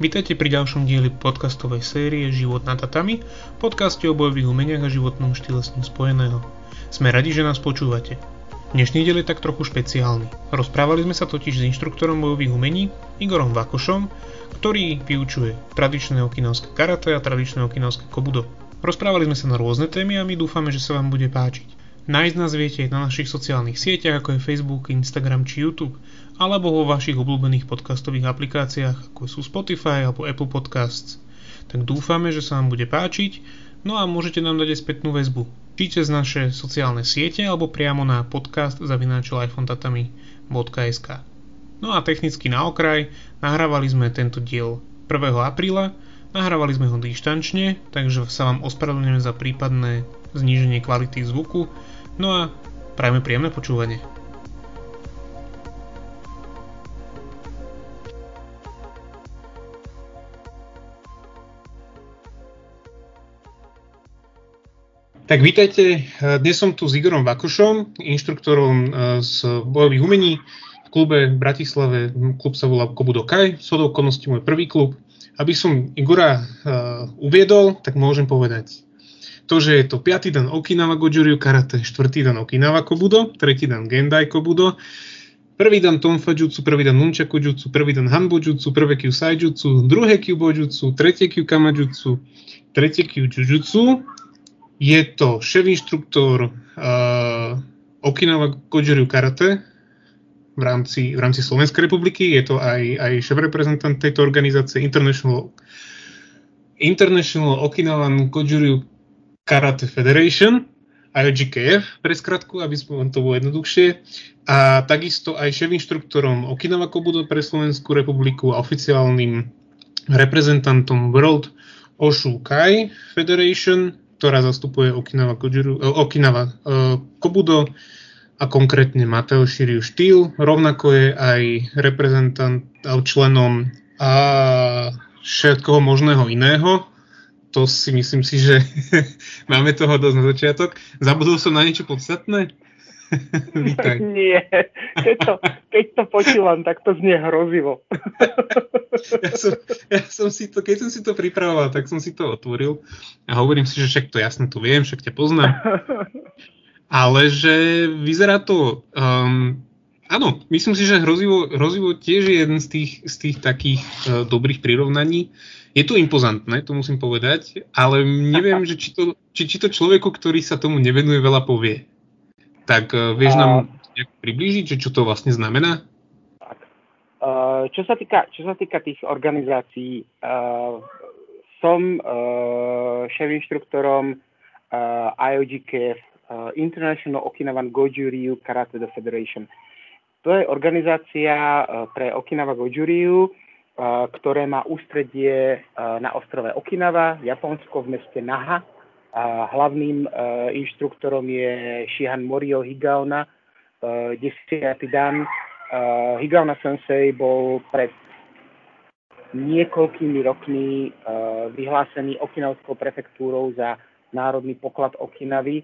Vítajte pri ďalšom dieli podcastovej série Život na tatami, podcaste o bojových umeniach a životnom štýle s ním spojeného. Sme radi, že nás počúvate. Dnešný diel je tak trochu špeciálny. Rozprávali sme sa totiž s inštruktorom bojových umení Igorom Vakošom, ktorý vyučuje tradičné okinovské karate a tradičné okinovské kobudo. Rozprávali sme sa na rôzne témy a my dúfame, že sa vám bude páčiť. Nájsť nás viete na našich sociálnych sieťach ako je Facebook, Instagram či YouTube alebo vo vašich obľúbených podcastových aplikáciách ako sú Spotify alebo Apple Podcasts. Tak dúfame, že sa vám bude páčiť, no a môžete nám dať aj spätnú väzbu. Či cez naše sociálne siete alebo priamo na podcast zavinačilifeontatami.sk No a technicky na okraj, nahrávali sme tento diel 1. apríla, nahrávali sme ho dištančne, takže sa vám ospravedlňujeme za prípadné zníženie kvality zvuku, no a prajme príjemné počúvanie. Tak vítajte, dnes som tu s Igorom Vakošom, inštruktorom e, z bojových umení v klube v Bratislave. Klub sa volá Kobudo do okolností môj prvý klub. Aby som Igora uh, uviedol, tak môžem povedať to, že je to piatý dan Okinawa Gojuriu Karate, štvrtý dan Okinawa Kobudo, tretí dan Gendai Kobudo, prvý dan Tonfa Jutsu, prvý dan Nunchaku Jutsu, prvý dan Hanbo Jutsu, prvé Kyu Saijutsu, druhé Kyu Bojutsu, tretie Kyu Kamajutsu, tretie Kyu Jujutsu, je to šéf inštruktor uh, Okinawa Kojuriu Karate v rámci, v rámci Slovenskej republiky. Je to aj, aj šéf reprezentant tejto organizácie International, International Okinawan Kojuriu Karate Federation, IOGKF pre skratku, aby to bolo jednoduchšie. A takisto aj šéf inštruktorom Okinawa Kobudo pre Slovenskú republiku a oficiálnym reprezentantom World Oshu Kai Federation ktorá zastupuje Okinawa, Kojuru, uh, Okinawa uh, Kobudo a konkrétne Mateo Shiryu štýl. Rovnako je aj reprezentant alebo členom a všetkoho možného iného. To si myslím si, že máme toho dosť na začiatok. Zabudol som na niečo podstatné? Vítaj. Nie, keď to, keď to počúvam, tak to znie hrozivo. ja, som, ja som si to, keď som si to pripravoval, tak som si to otvoril a hovorím si, že však to jasne tu viem, však ťa poznám. Ale že vyzerá to... Um, áno, myslím si, že hrozivo, hrozivo tiež je jeden z tých, z tých takých uh, dobrých prirovnaní. Je to impozantné, to musím povedať, ale neviem, že či to, či, či to človeku, ktorý sa tomu nevenuje, veľa povie. Tak uh, vieš nám priblížiť, že čo to vlastne znamená? Uh, čo, sa týka, čo sa týka tých organizácií, uh, som uh, šéf-inštruktorom uh, IOGKF, uh, International Okinawan Goju Ryu Karate Federation. To je organizácia uh, pre Okinawa Goju Ryu, uh, ktoré má ústredie na ostrove Okinawa, Japonsko v meste Naha, a hlavným uh, inštruktorom je Shihan Morio Higaona, uh, desiatý dan. Uh, Higaona Sensei bol pred niekoľkými rokmi vyhlásený Okinavskou prefektúrou za národný poklad Okinavy.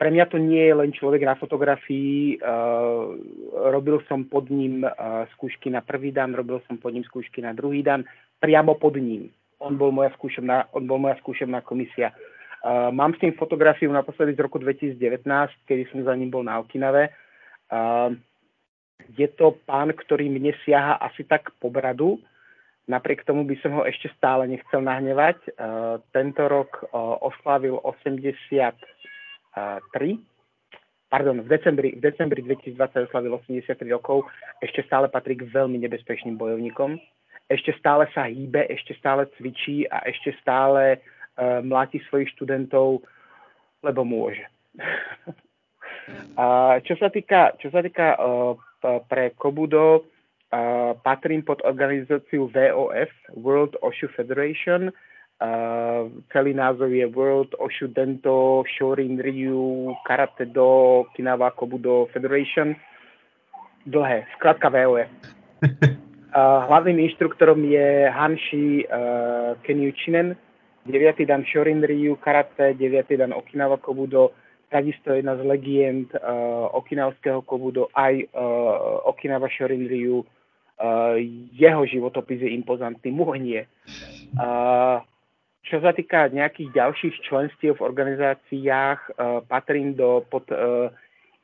Pre mňa to nie je len človek na fotografii. Robil som pod ním skúšky na prvý dan, robil som pod ním skúšky na druhý dan, priamo pod ním on bol moja skúšobná, on bol moja skúšobná komisia. Mám s tým fotografiu naposledy z roku 2019, kedy som za ním bol na Okinave. Je to pán, ktorý mne siaha asi tak po bradu. Napriek tomu by som ho ešte stále nechcel nahnevať. Tento rok oslávil 83, pardon, v decembri, v decembri 2020 oslavil 83 rokov. Ešte stále patrí k veľmi nebezpečným bojovníkom ešte stále sa hýbe, ešte stále cvičí a ešte stále uh, mláti svojich študentov, lebo môže. a čo sa týka, čo sa týka uh, pre Kobudo, uh, patrím pod organizáciu VOF, World Oshu Federation. Uh, celý názov je World Oshu Dento Shorin Ryu Karate Do Kinawa Kobudo Federation. Dlhé, skrátka VOF. hlavným inštruktorom je Hanshi uh, Kenyuchinen, 9. dan Shorin Ryu Karate, 9. dan Okinawa Kobudo, takisto jedna z legend uh, okinavského kobudo, aj uh, Okinawa Shorin Ryu, Uh, jeho životopis je impozantný, môj nie. Uh, čo sa týka nejakých ďalších členstiev v organizáciách, uh, patrím do pod uh,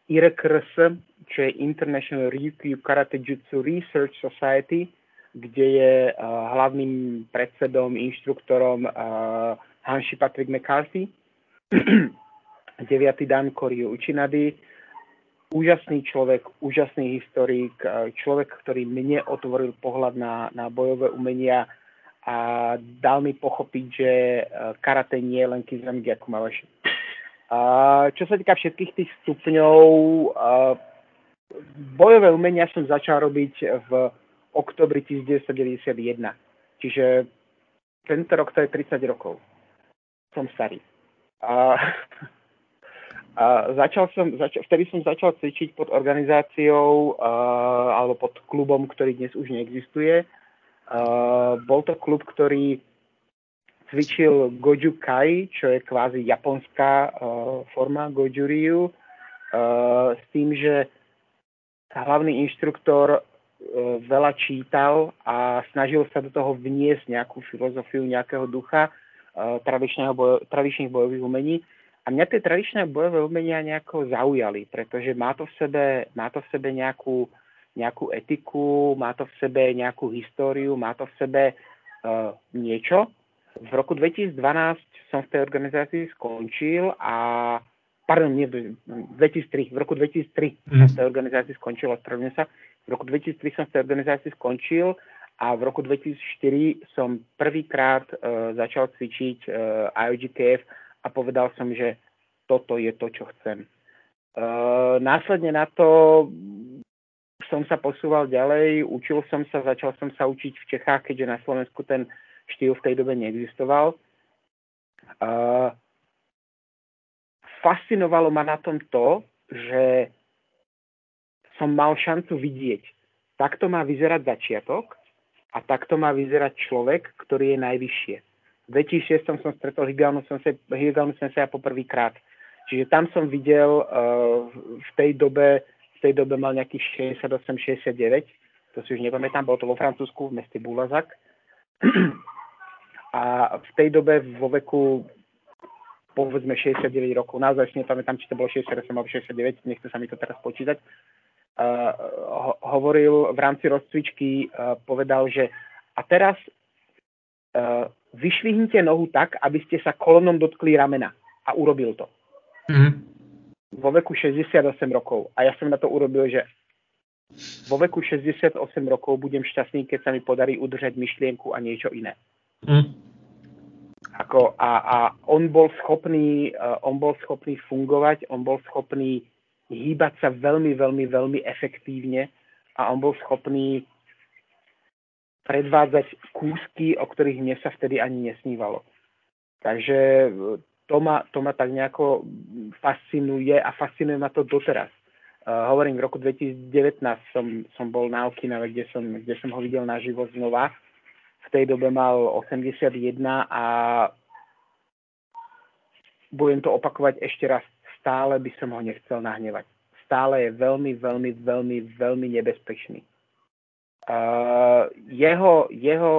IRKRS, čo je International Ryukyu Karate Jutsu Research Society, kde je uh, hlavným predsedom, inštruktorom uh, Hanshi Patrick McCarthy, deviatý dan Koryu Uchinady, úžasný človek, úžasný historik, človek, ktorý mne otvoril pohľad na, na bojové umenia a dal mi pochopiť, že e, karate nie je len kizami Gyakumawashi. A čo sa týka všetkých tých stupňov, bojové umenia som začal robiť v oktobri 1991. Čiže tento rok to je 30 rokov. Som starý. A a začal som, začal, vtedy som začal cvičiť pod organizáciou uh, alebo pod klubom, ktorý dnes už neexistuje. Uh, bol to klub, ktorý cvičil Goju Kai, čo je kvázi japonská uh, forma Goju Ryu, uh, s tým, že hlavný inštruktor uh, veľa čítal a snažil sa do toho vniesť nejakú filozofiu, nejakého ducha uh, bojo, tradičných bojových umení. A mňa tie tradičné bojové umenia nejako zaujali, pretože má to v sebe, má to v sebe nejakú, nejakú etiku, má to v sebe nejakú históriu, má to v sebe uh, niečo. V roku 2012 som v tej organizácii skončil a pardon, nie, 2003, v roku 2003 mm. som v tej organizácii skončil, ospravedlňujem sa, v roku 2003 som v tej organizácii skončil a v roku 2004 som prvýkrát uh, začal cvičiť uh, IOGKF a povedal som, že toto je to, čo chcem. Uh, následne na to som sa posúval ďalej, učil som sa, začal som sa učiť v Čechách, keďže na Slovensku ten štýl v tej dobe neexistoval. Uh, fascinovalo ma na tom to, že som mal šancu vidieť, takto má vyzerať začiatok a takto má vyzerať človek, ktorý je najvyššie. V 2006 som stretol Higalnu Sensei poprvýkrát. Čiže tam som videl uh, v tej dobe, v tej dobe mal nejakých 68-69, to si už nepamätám, bolo to vo Francúzsku, v meste Bulazak. A v tej dobe vo veku povedzme 69 rokov, naozaj si nepamätám, či to bolo 68 alebo 69, nechce sa mi to teraz počítať, uh, ho, hovoril v rámci rozcvičky, uh, povedal, že a teraz uh, vyšvihnite nohu tak, aby ste sa kolonom dotkli ramena. A urobil to. Mm-hmm. Vo veku 68 rokov. A ja som na to urobil, že vo veku 68 rokov budem šťastný, keď sa mi podarí udržať myšlienku a niečo iné. Mm. Ako, a, a on bol schopný, uh, on bol schopný fungovať, on bol schopný hýbať sa veľmi, veľmi, veľmi efektívne a on bol schopný predvádzať kúsky, o ktorých mne sa vtedy ani nesnívalo. Takže e, to ma, to ma tak nejako fascinuje a fascinuje ma to doteraz. Uh, hovorím, v roku 2019 som, som bol na Okinave, kde som, kde som ho videl naživo znova. V tej dobe mal 81 a budem to opakovať ešte raz, stále by som ho nechcel nahnevať. Stále je veľmi, veľmi, veľmi, veľmi nebezpečný. Uh, jeho, jeho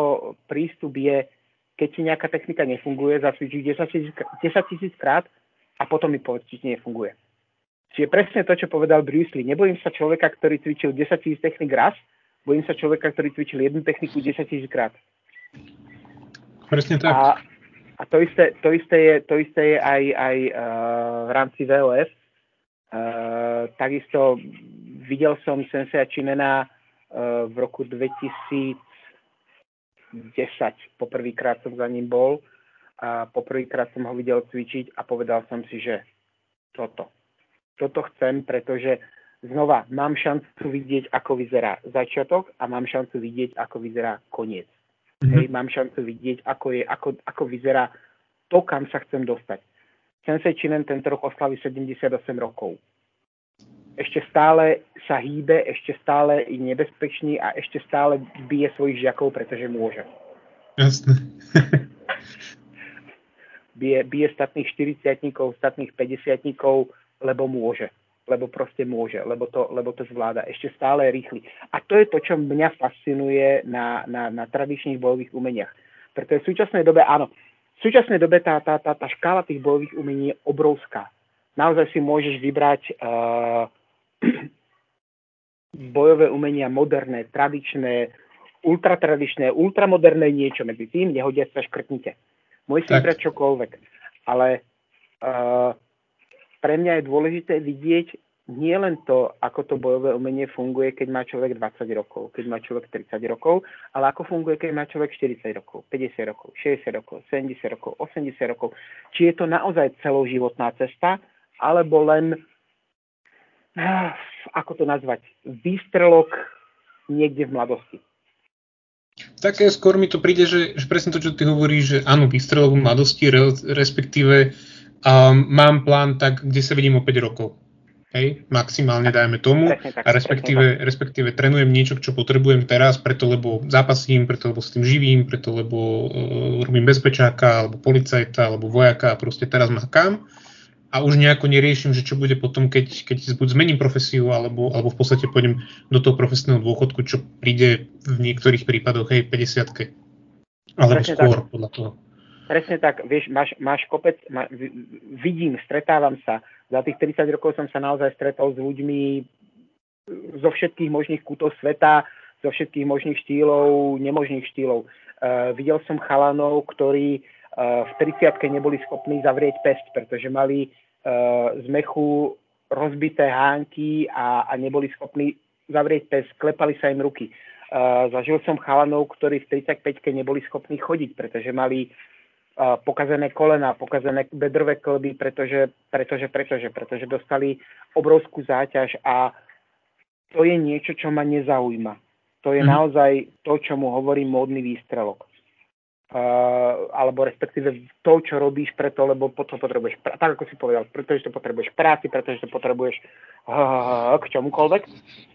prístup je, keď ti nejaká technika nefunguje, zacvičiť 10 tisíc krát a potom mi povedz, či ti nefunguje. Čiže presne to, čo povedal Bruce Lee. Nebojím sa človeka, ktorý cvičil 10 tisíc technik raz, bojím sa človeka, ktorý cvičil jednu techniku 10 tisíc krát. Presne tak. A, a to, isté, to, isté je, to isté je aj, aj uh, v rámci VOF. Uh, takisto videl som Sensei Chinena v roku 2010 poprvýkrát som za ním bol a poprvýkrát som ho videl cvičiť a povedal som si, že toto. Toto chcem, pretože znova mám šancu vidieť, ako vyzerá začiatok a mám šancu vidieť, ako vyzerá koniec. Mm-hmm. Hej, mám šancu vidieť, ako, je, ako, ako vyzerá to, kam sa chcem dostať. Sensei Chinen tento rok oslaví 78 rokov ešte stále sa hýbe, ešte stále je nebezpečný a ešte stále bije svojich žiakov, pretože môže. Jasné. bije, bije statných 40 statných 50 lebo môže. lebo proste môže, lebo to, lebo to zvláda. Ešte stále je rýchly. A to je to, čo mňa fascinuje na, na, na tradičných bojových umeniach. Pretože v súčasnej dobe, áno, v súčasnej dobe tá, tá, tá, tá škála tých bojových umení je obrovská. Naozaj si môžeš vybrať uh, bojové umenia moderné, tradičné, ultratradičné, ultramoderné, niečo medzi tým, nehodia sa škrtnite. Môžeš si vybrať čokoľvek. Ale uh, pre mňa je dôležité vidieť nie len to, ako to bojové umenie funguje, keď má človek 20 rokov, keď má človek 30 rokov, ale ako funguje, keď má človek 40 rokov, 50 rokov, 60 rokov, 70 rokov, 80 rokov. Či je to naozaj celoživotná cesta, alebo len, ako to nazvať, výstrelok niekde v mladosti. Také skôr mi to príde, že, že presne to, čo ty hovoríš, že áno, výstrelok v mladosti, respektíve um, mám plán tak, kde sa vidím o 5 rokov. Hej, maximálne dajme tomu a respektíve, respektíve trénujem niečo, čo potrebujem teraz, preto lebo zápasím, preto lebo s tým živím, preto lebo uh, robím bezpečáka, alebo policajta, alebo vojaka a proste teraz makám a už nejako neriešim, že čo bude potom, keď, keď buď zmením profesiu, alebo, alebo v podstate pôjdem do toho profesného dôchodku, čo príde v niektorých prípadoch, hej, 50 alebo Presne skôr, tak. podľa toho. Presne tak, vieš, máš, máš kopec, má, vidím, stretávam sa, za tých 30 rokov som sa naozaj stretol s ľuďmi zo všetkých možných kútov sveta, zo všetkých možných štýlov, nemožných štýlov. Uh, videl som chalanov, ktorí uh, v 30 neboli schopní zavrieť pest, pretože mali uh, z mechu rozbité hánky a, a neboli schopní zavrieť pest, klepali sa im ruky. Uh, zažil som chalanov, ktorí v 35 neboli schopní chodiť, pretože mali pokazené kolena, pokazené bedrové klby, pretože, pretože, pretože, pretože dostali obrovskú záťaž a to je niečo, čo ma nezaujíma. To je mm. naozaj to, čo mu hovorí módny výstrelok. Uh, alebo respektíve to, čo robíš preto, lebo to potrebuješ, tak ako si povedal, pretože to potrebuješ práci, pretože to potrebuješ uh, k čomukoľvek,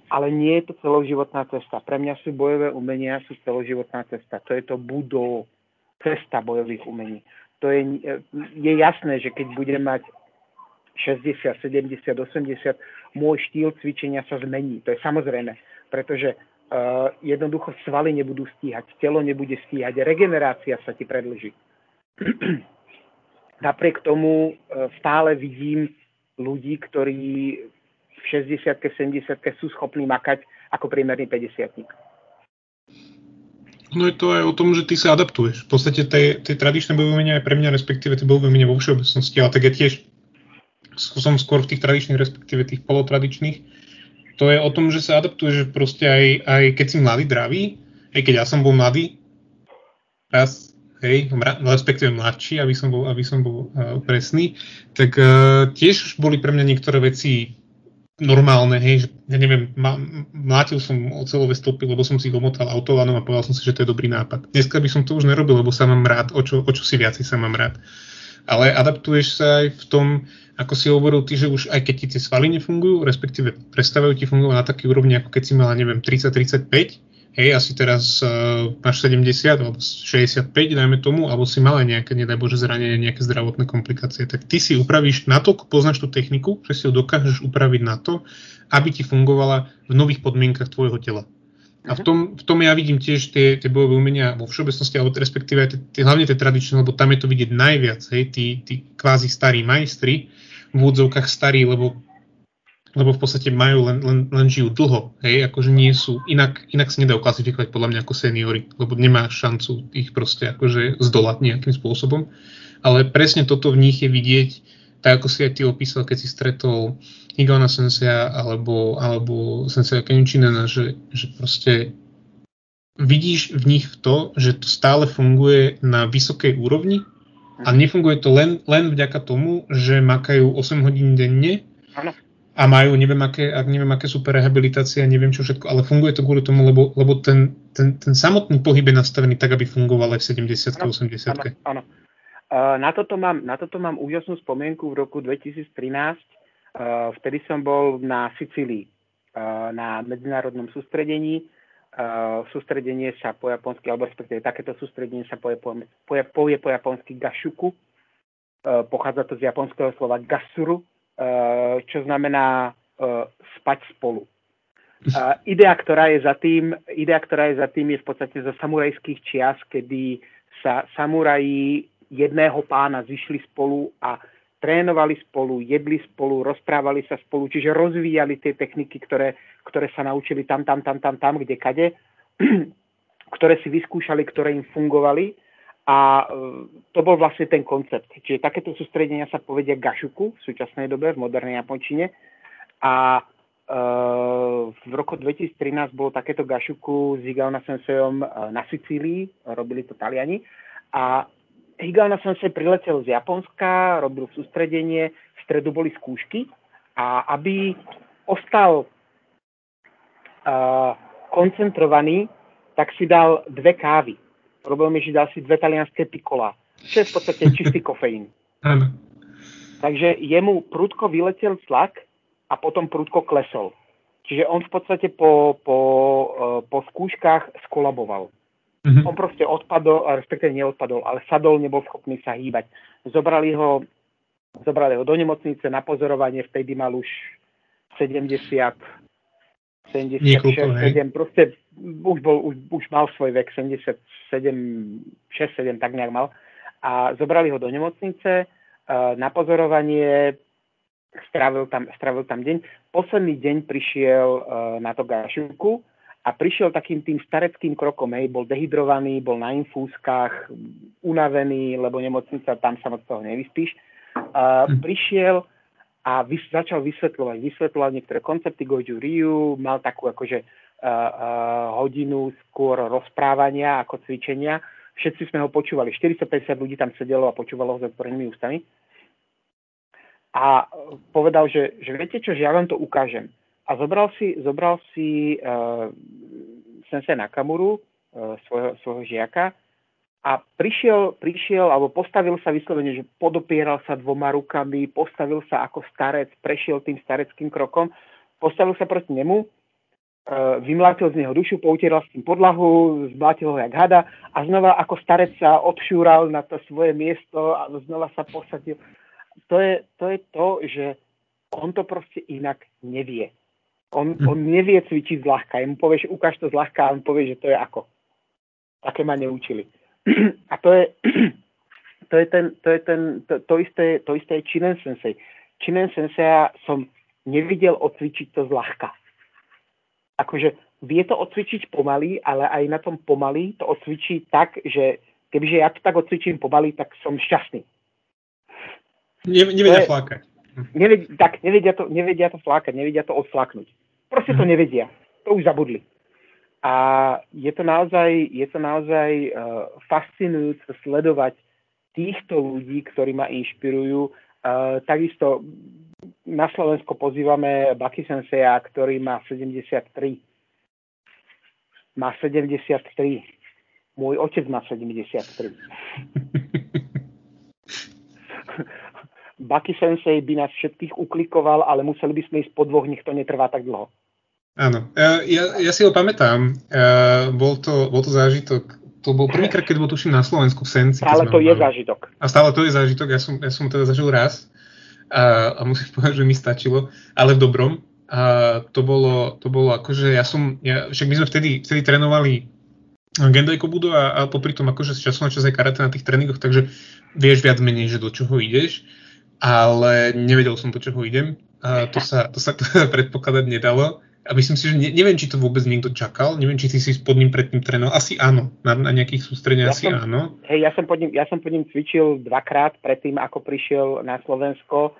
ale nie je to celoživotná cesta. Pre mňa sú bojové umenia, sú celoživotná cesta. To je to budov, cesta bojových umení. To je, je jasné, že keď budem mať 60, 70, 80, môj štýl cvičenia sa zmení. To je samozrejme, pretože jednoducho svaly nebudú stíhať, telo nebude stíhať, regenerácia sa ti predlží. Napriek tomu uh, stále vidím ľudí, ktorí v 60 70 sú schopní makať ako priemerný 50 No je to aj o tom, že ty sa adaptuješ. V podstate tie, tie tradičné bojové umenia aj pre mňa, respektíve tie bojové umenia vo všeobecnosti, ale tak ja tiež som skôr v tých tradičných, respektíve tých polotradičných. To je o tom, že sa adaptuješ, proste aj, aj keď si mladý, dravý, aj keď ja som bol mladý, raz, hej, respektíve mladší, aby som bol, aby som bol uh, presný, tak uh, tiež boli pre mňa niektoré veci normálne, hej, že ja neviem, ma, mlátil som ocelové stopy, lebo som si omotal autolanom a povedal som si, že to je dobrý nápad. Dneska by som to už nerobil, lebo sa mám rád, o čo, o čo si viacej sa mám rád. Ale adaptuješ sa aj v tom, ako si hovoril ty, že už aj keď ti tie svaly nefungujú, respektíve prestávajú ti fungovať na taký úrovni, ako keď si mala, neviem, 30-35, hej, asi teraz uh, máš 70 alebo 65, dajme tomu, alebo si mala nejaké, nedaj Bože, zranenie, nejaké zdravotné komplikácie, tak ty si upravíš, natoľko poznáš tú techniku, že si ju dokážeš upraviť na to, aby ti fungovala v nových podmienkach tvojho tela. A v tom, v tom ja vidím tiež tie, tie bojové umenia vo všeobecnosti, alebo respektíve tie, tie, hlavne tie tradičné, lebo tam je to vidieť najviac, hej, tí, tí kvázi starí majstri, v úvodzovkách starí, lebo lebo v podstate majú len, len, len žijú dlho, hej, akože nie sú, inak, inak sa nedajú klasifikovať podľa mňa ako seniory, lebo nemá šancu ich proste akože zdolať nejakým spôsobom, ale presne toto v nich je vidieť, tak ako si aj ty opísal, keď si stretol Higona Sensea alebo, alebo Sensea Kenuchinena, že, že proste vidíš v nich to, že to stále funguje na vysokej úrovni a nefunguje to len, len vďaka tomu, že makajú 8 hodín denne, a majú neviem aké, neviem aké super rehabilitácie a neviem čo všetko, ale funguje to kvôli tomu, lebo, lebo ten, ten, ten samotný pohyb je nastavený tak, aby fungoval aj v 70 80 Áno, áno. Na, toto mám, na toto mám úžasnú spomienku v roku 2013. Uh, vtedy som bol na Sicílii uh, na medzinárodnom sústredení. Uh, sústredenie sa po japonsky, alebo respektíve takéto sústredenie sa povie po, po, povie po japonsky gashuku. Pochádza to z japonského slova gasuru, Eh, čo znamená spať spolu. Idea, ktorá je za tým, idea, ktorá je za tým, je v podstate zo samurajských čias, kedy sa samuraji jedného pána zišli spolu a trénovali spolu, jedli spolu, rozprávali sa spolu, čiže rozvíjali tie techniky, ktoré, ktoré sa naučili tam, tam, tam, tam, tam, kde kade, ktoré si vyskúšali, ktoré im fungovali. A e, to bol vlastne ten koncept. Čiže takéto sústredenia sa povedia gašuku v súčasnej dobe, v modernej japončine. A e, v roku 2013 bolo takéto gašuku s Higaona sensejom e, na Sicílii, robili to Taliani. A Higana som sa priletel z Japonska, robil sústredenie, v stredu boli skúšky a aby ostal uh, koncentrovaný, tak si dal dve kávy. Problém je, že dal si dve talianské pikola, čo je v podstate čistý kofeín. Takže jemu prudko vyletel tlak a potom prudko klesol. Čiže on v podstate po, po, uh, po skúškach skolaboval. Mm-hmm. On proste odpadol, respektíve neodpadol, ale sadol, nebol schopný sa hýbať. Zobrali ho, zobrali ho do nemocnice na pozorovanie, vtedy mal už 70, 76, 7, proste už, bol, už, už mal svoj vek, 77, 6, 7, tak nejak mal. A zobrali ho do nemocnice na pozorovanie, strávil tam, strávil tam deň. Posledný deň prišiel na to gašivku, a prišiel takým tým stareckým krokom, hej, bol dehydrovaný, bol na infúzkach, unavený, lebo nemocnica, tam sa od toho nevyspíš. Uh, prišiel a vys- začal vysvetľovať, vysvetľovať niektoré koncepty Goju Ryu, mal takú akože uh, uh, hodinu skôr rozprávania ako cvičenia. Všetci sme ho počúvali, 450 ľudí tam sedelo a počúvalo ho s otvorenými ústami. A povedal, že, že viete čo, že ja vám to ukážem a zobral si, zobral si uh, Sensei Nakamuru, uh, svojho, svojho žiaka, a prišiel, prišiel, alebo postavil sa vyslovene, že podopieral sa dvoma rukami, postavil sa ako starec, prešiel tým stareckým krokom, postavil sa proti nemu, uh, vymlátil z neho dušu, poutieral s tým podlahu, zblátil ho jak hada a znova ako starec sa odšúral na to svoje miesto a znova sa posadil. To je to, je to že on to proste inak nevie. On, hm. on nevie cvičiť zľahka. Jemu povie, že ukáž to zľahka a on povie, že to je ako. Také ma neučili. A to je, to je, ten, to, je ten, to, to, isté, to isté je Chinen Sensei. Chinen Sensei som nevidel odcvičiť to zľahka. Akože vie to odcvičiť pomaly, ale aj na tom pomaly to odcvičí tak, že kebyže ja to tak odcvičím pomaly, tak som šťastný. Ne, nevedia flákať. Nevedia, tak nevedia to, nevedia to flákať, nevedia to odflaknúť. Proste to mhm. nevedia. To už zabudli. A je to naozaj, je to naozaj uh, fascinujúce sledovať týchto ľudí, ktorí ma inšpirujú. Uh, takisto na Slovensko pozývame Baki Senseja, ktorý má 73. Má 73. Môj otec má 73. Baki Sensei by nás všetkých uklikoval, ale museli by sme ísť po dvoch, nech to netrvá tak dlho. Áno, ja, ja si ho pamätám. Uh, bol, to, bol to zážitok. To bol prvýkrát, keď bol tuším na Slovensku v Senci. Stále to je zážitok. A stále to je zážitok. Ja som, ja som teda zažil raz a, a musím povedať, že mi stačilo, ale v dobrom. A to bolo, to bolo akože, ja som, ja, však my sme vtedy, vtedy trénovali Gendai Kobudo a, a popri tom akože z času na čas aj karate na tých tréningoch, takže vieš viac menej, že do čoho ideš, ale nevedel som, do čoho idem. A to sa, to sa predpokladať nedalo. A myslím si, že ne, neviem, či to vôbec niekto čakal, neviem, či ty si pod ním predtým trénoval. Asi áno, na, na nejakých sústrediach ja asi som, áno. Hej, ja som, pod ním, ja som pod ním cvičil dvakrát predtým, ako prišiel na Slovensko.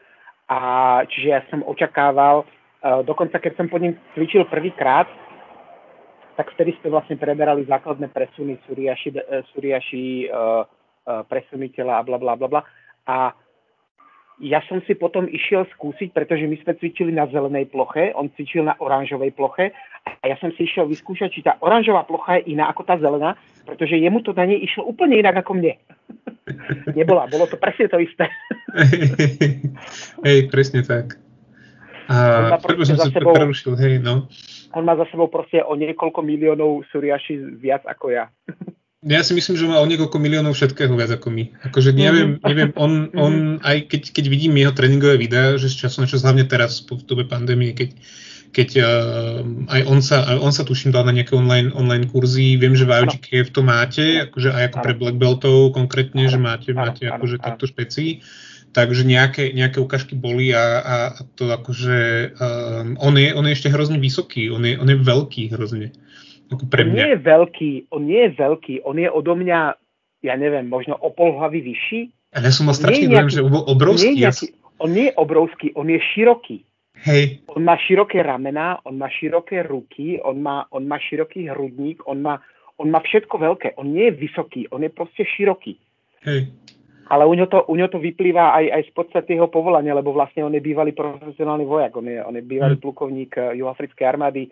A čiže ja som očakával, uh, dokonca keď som pod ním cvičil prvýkrát, tak vtedy sme vlastne preberali základné presuny Suriaši, uh, Suriaši uh, uh, presuniteľa a bla bla bla bla. A ja som si potom išiel skúsiť, pretože my sme cvičili na zelenej ploche, on cvičil na oranžovej ploche a ja som si išiel vyskúšať, či tá oranžová plocha je iná ako tá zelená, pretože jemu to na nej išlo úplne inak ako mne. Nebola, bolo to presne to isté. hej, presne tak. A som sa sebou, prerušil, hej, no. On má za sebou proste o niekoľko miliónov suriaši viac ako ja. Ja si myslím, že má o niekoľko miliónov všetkého viac ako my. Akože neviem, mm-hmm. neviem on, on aj keď, keď vidím jeho tréningové videá, že z času na čas, hlavne teraz v dobe pandémie, keď, keď uh, aj, on sa, aj on sa tuším dal na nejaké online, online kurzy, viem, že v IOGK v to máte, akože aj ako pre Black Beltov konkrétne, že máte, máte akože takto špeci. Takže nejaké, nejaké ukážky boli a, a, a to akože um, on, je, on je ešte hrozne vysoký, on je, on je veľký hrozne. Pre mňa. On nie je veľký, on nie je veľký, on je odo mňa, ja neviem, možno o pol hlavy vyšší. A ja som mal strašný dojem, že bol obrovský. On nie, je nejaký, on nie je obrovský, on je široký. Hej. On má široké ramena, on má široké ruky, on má, on má široký hrudník, on má, on má všetko veľké. On nie je vysoký, on je proste široký. Hej. Ale u ňo to, u ňo to vyplýva aj, aj z podstate jeho povolania, lebo vlastne on je bývalý profesionálny vojak, on je, on je bývalý hmm. plukovník uh, juhoafrickej armády,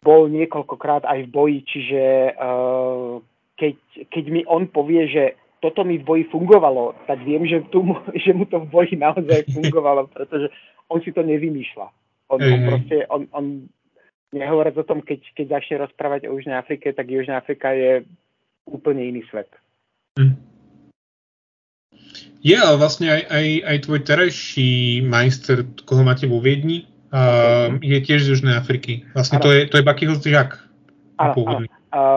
bol niekoľkokrát aj v boji, čiže uh, keď, keď mi on povie, že toto mi v boji fungovalo, tak viem, že, tu, že mu to v boji naozaj fungovalo, pretože on si to nevymýšľa. On, on proste, on, on nehovoriac o tom, keď, keď začne rozprávať o Južnej Afrike, tak Južná Afrika je úplne iný svet. Mm. Je, ale vlastne aj, aj, aj tvoj terajší majster, koho máte vo Viedni, uh, je tiež z Južnej Afriky. Vlastne to je, to je Bakyho žiak. Áno,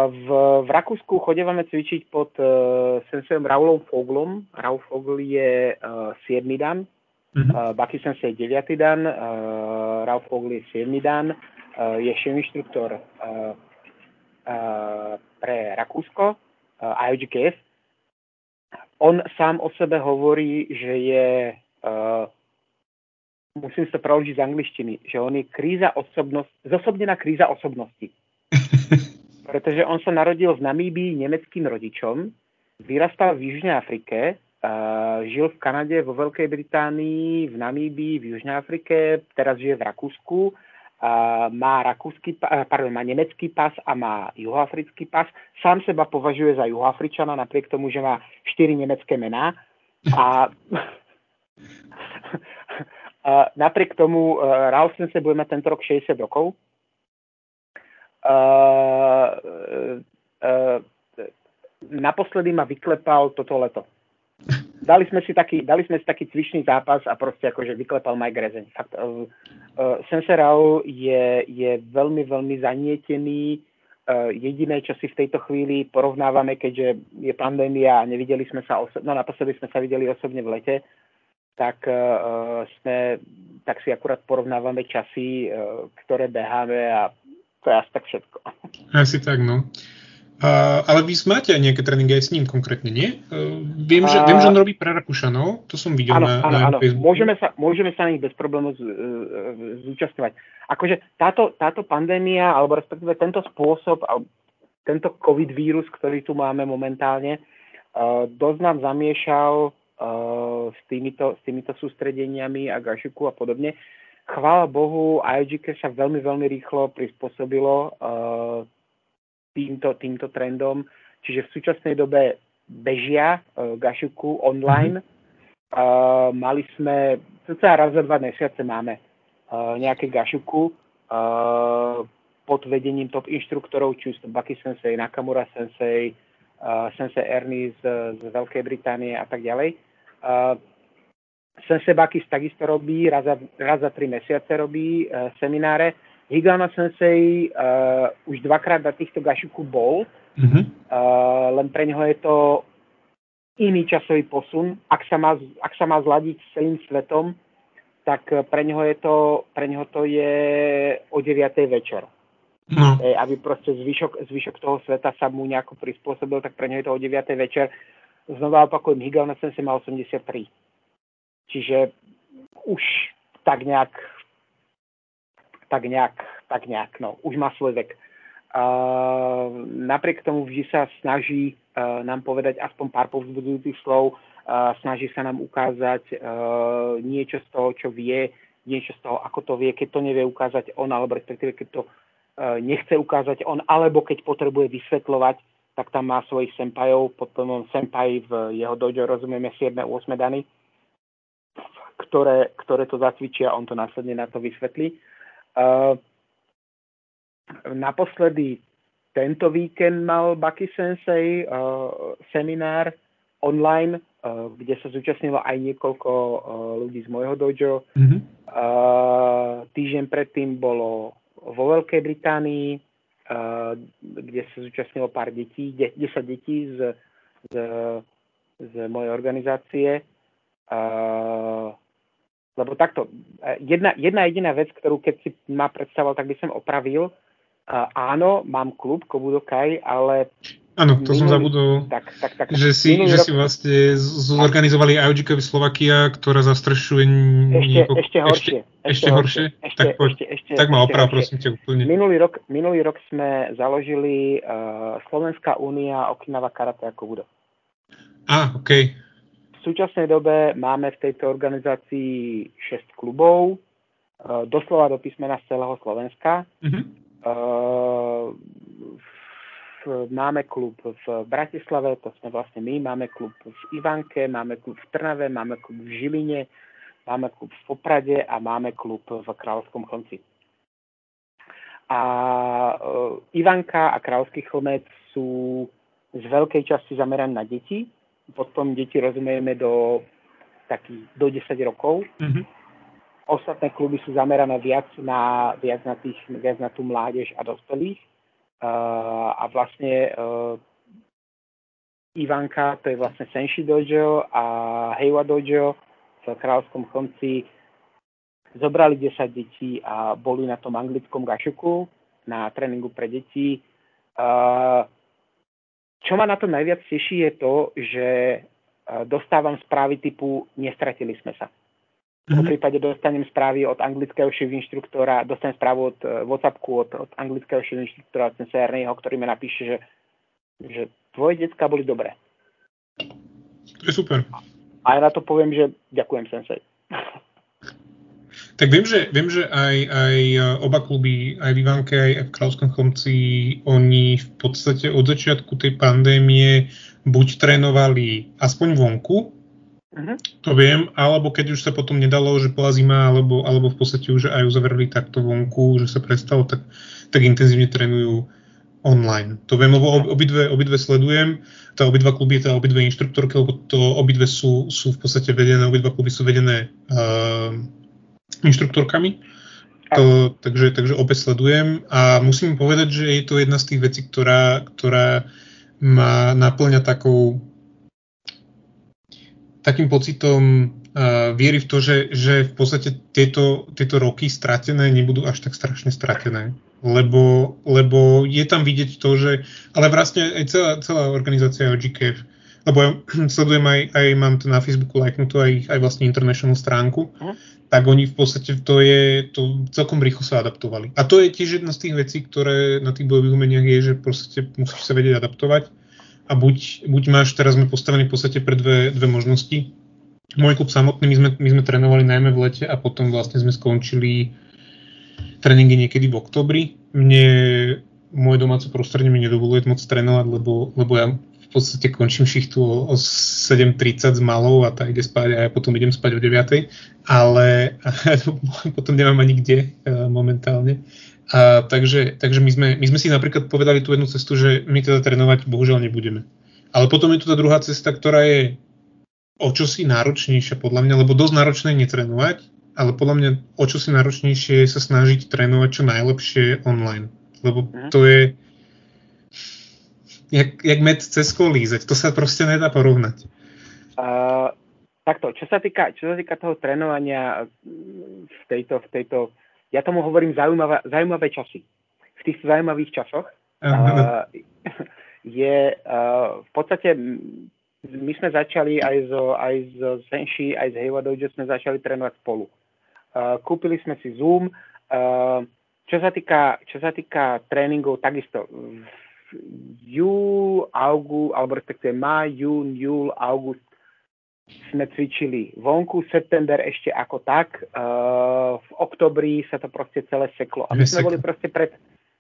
v, v Rakúsku chodevame cvičiť pod uh, sensejom Raulom Foglom. Raul Fogl je uh, 7. dan, uh-huh. uh, Baky sensej 9. dan, uh, Raul Fogl je 7. dan, uh, je šéf inštruktor uh, uh, pre Rakúsko, uh, IOGKF. On sám o sebe hovorí, že je uh, musím sa preložiť z angličtiny, že on je kríza osobnosť, zosobnená kríza osobnosti. Pretože on sa narodil v Namíbii nemeckým rodičom, vyrastal v Južnej Afrike, uh, žil v Kanade, vo Veľkej Británii, v Namíbii, v Južnej Afrike, teraz žije v Rakúsku, uh, má, rakúsky, pardon, má nemecký pas a má juhoafrický pas. Sám seba považuje za juhoafričana, napriek tomu, že má štyri nemecké mená. A Uh, napriek tomu uh, Ralph Sensei bude mať tento rok 60 rokov. Uh, uh, naposledy ma vyklepal toto leto. Dali sme si taký, dali sme si taký cvičný zápas a proste akože vyklepal Mike Rezeň. Fakt, uh, uh, Sensei Rao je, je veľmi, veľmi zanietený. Uh, jediné, čo si v tejto chvíli porovnávame, keďže je pandémia a nevideli sme sa, oso- no naposledy sme sa videli osobne v lete, tak uh, sme, tak si akurát porovnávame časy, uh, ktoré beháme a to je asi tak všetko. Asi tak, no. Uh, ale vy máte aj nejaké tréningy aj s ním konkrétne, nie? Uh, viem, že, uh, viem, že on robí pre Rakúšanov, to som videl áno, na, áno, na áno. Facebooku. Môžeme sa, môžeme sa na nich bez problémov z, uh, zúčastňovať. Akože táto, táto pandémia, alebo respektíve tento spôsob, tento COVID vírus, ktorý tu máme momentálne, uh, dosť nám zamiešal s týmito, s týmito sústredeniami a gašiku a podobne. Chvála Bohu, IOGK sa veľmi, veľmi rýchlo prispôsobilo uh, týmto, týmto trendom, čiže v súčasnej dobe bežia uh, gašiku online. Uh, mali sme, cca raz za dva mesiace máme uh, nejaké gašuku uh, pod vedením top inštruktorov, či už Baki Sensei, Nakamura Sensei, uh, Sensei Ernie z, z Veľkej Británie a tak ďalej. Uh, Sensei Bakis takisto robí, raz za, raz za tri mesiace robí uh, semináre. Higama Sensei uh, už dvakrát na týchto gašuku bol, mm-hmm. uh, len pre neho je to iný časový posun. Ak sa má, ak sa má zladiť s celým svetom, tak pre neho, je to, pre neho to je o 9. večer. No. E, aby proste zvyšok, zvyšok toho sveta sa mu nejako prispôsobil, tak pre neho je to o 9. večer. Znova opakujem, Higel na Sense má 83. Čiže už tak nejak, tak nejak, tak nejak, no, už má svoj vek. Uh, napriek tomu vždy sa snaží uh, nám povedať aspoň pár povzbudzujúcich slov, uh, snaží sa nám ukázať uh, niečo z toho, čo vie, niečo z toho, ako to vie, keď to nevie ukázať on, alebo respektíve keď to uh, nechce ukázať on, alebo keď potrebuje vysvetľovať, tak tam má svojich senpajov, pojmom senpai v jeho dojo rozumieme 7. 8. dany, ktoré, ktoré to zacvičia, on to následne na to vysvetlí. Uh, naposledy tento víkend mal Baki Sensei uh, seminár online, uh, kde sa zúčastnilo aj niekoľko uh, ľudí z môjho dojo. Mm-hmm. Uh, týždeň predtým bolo vo Veľkej Británii, kde sa zúčastnilo pár detí, de- 10 detí z, z, z mojej organizácie. Lebo takto, jedna, jedna jediná vec, ktorú keď si ma predstavoval, tak by som opravil. Áno, mám klub Kobudokai, ale Áno, to minulý, som zabudol, tak, tak, tak, že, si, že rok... si vlastne zorganizovali IOGK Slovakia, ktorá zastrešuje ešte, ešte horšie. Ešte, ešte horšie? Ešte, tak, poď, ešte, ešte, tak ma oprav, prosím ťa úplne. Minulý rok, minulý rok sme založili uh, Slovenská únia Okinawa Karate ako Budo. Á, OK. V súčasnej dobe máme v tejto organizácii 6 klubov, uh, doslova do písmena z celého Slovenska. Uh-huh. Uh, máme klub v Bratislave, to sme vlastne my, máme klub v Ivanke, máme klub v Trnave, máme klub v Žiline, máme klub v Poprade a máme klub v Kráľovskom chlmci. A uh, Ivanka a Kráľovský chlmec sú z veľkej časti zamerané na deti. Potom deti rozumieme do takých do 10 rokov. Mm-hmm. Ostatné kluby sú zamerané viac na, viac na, tých, viac na tú mládež a dospelých a vlastne uh, Ivanka, to je vlastne Senshi Dojo a Heiwa Dojo v Kráľovskom chomci zobrali 10 detí a boli na tom anglickom gašuku na tréningu pre deti. Čo ma na to najviac teší je to, že dostávam správy typu nestratili sme sa. V mm-hmm. prípade dostanem správy od anglického šiv inštruktora, dostanem správu od uh, Whatsappku od, od anglického šiv inštruktora, od Sensei ktorý mi napíše, že, že tvoje decka boli dobré. To je super. A ja na to poviem, že ďakujem Sensei. Tak viem, že, viem, že aj, aj e, oba kluby, aj v Ivanke, aj v Kráľovskom chomci, oni v podstate od začiatku tej pandémie buď trénovali aspoň vonku, Uh-huh. To viem, alebo keď už sa potom nedalo, že bola zima, alebo, alebo v podstate už aj uzavreli takto vonku, že sa prestalo, tak, tak intenzívne trénujú online. To viem, lebo obidve, obidve sledujem, tá obidva kluby, tá obidve inštruktorky, lebo to obidve sú, sú v podstate vedené, obidva kluby sú vedené uh, inštruktorkami, to, takže, takže obe sledujem a musím povedať, že je to jedna z tých vecí, ktorá, ktorá ma naplňa takou takým pocitom uh, viery v to, že, že v podstate tieto, tieto roky stratené nebudú až tak strašne stratené. Lebo, lebo je tam vidieť to, že... Ale vlastne aj celá, celá organizácia OGKF, lebo ja sledujem aj, aj mám to na Facebooku lajknutú aj, aj vlastne international stránku, uh-huh. tak oni v podstate to je, to celkom rýchlo sa adaptovali. A to je tiež jedna z tých vecí, ktoré na tých bojových umeniach je, že proste musíš sa vedieť adaptovať a buď, buď máš, teraz sme postavení v podstate pre dve, dve možnosti. Môj klub samotný, my sme, my sme trénovali najmä v lete a potom vlastne sme skončili tréningy niekedy v oktobri. Mne moje domáce prostredie mi nedovoluje moc trénovať, lebo, lebo ja podstate končím šichtu o, o 7.30 s malou a tá ide spať a ja potom idem spať o 9. Ale potom nemám ani kde uh, momentálne. A, takže takže my, sme, my sme si napríklad povedali tú jednu cestu, že my teda trénovať bohužiaľ nebudeme. Ale potom je tu tá druhá cesta, ktorá je o čosi náročnejšia podľa mňa, lebo dosť náročné je netrénovať, ale podľa mňa o čosi náročnejšie je sa snažiť trénovať čo najlepšie online. Lebo mhm. to je jak, jak med cez lízeť. To sa proste nedá porovnať. Uh, takto, čo sa týka, čo sa týka toho trénovania v tejto, v tejto ja tomu hovorím zaujímavé, zaujímavé časy. V tých zaujímavých časoch uh, je uh, v podstate my sme začali aj zo, aj zo Senshi, aj z Heiwa Dojo sme začali trénovať spolu. Uh, kúpili sme si Zoom. Uh, čo sa týka, čo sa týka tréningov, takisto v júl, august, alebo respektíve maj, jún, júl, august sme cvičili vonku, september ešte ako tak, uh, v oktobri sa to proste celé seklo. A my sme boli proste pred,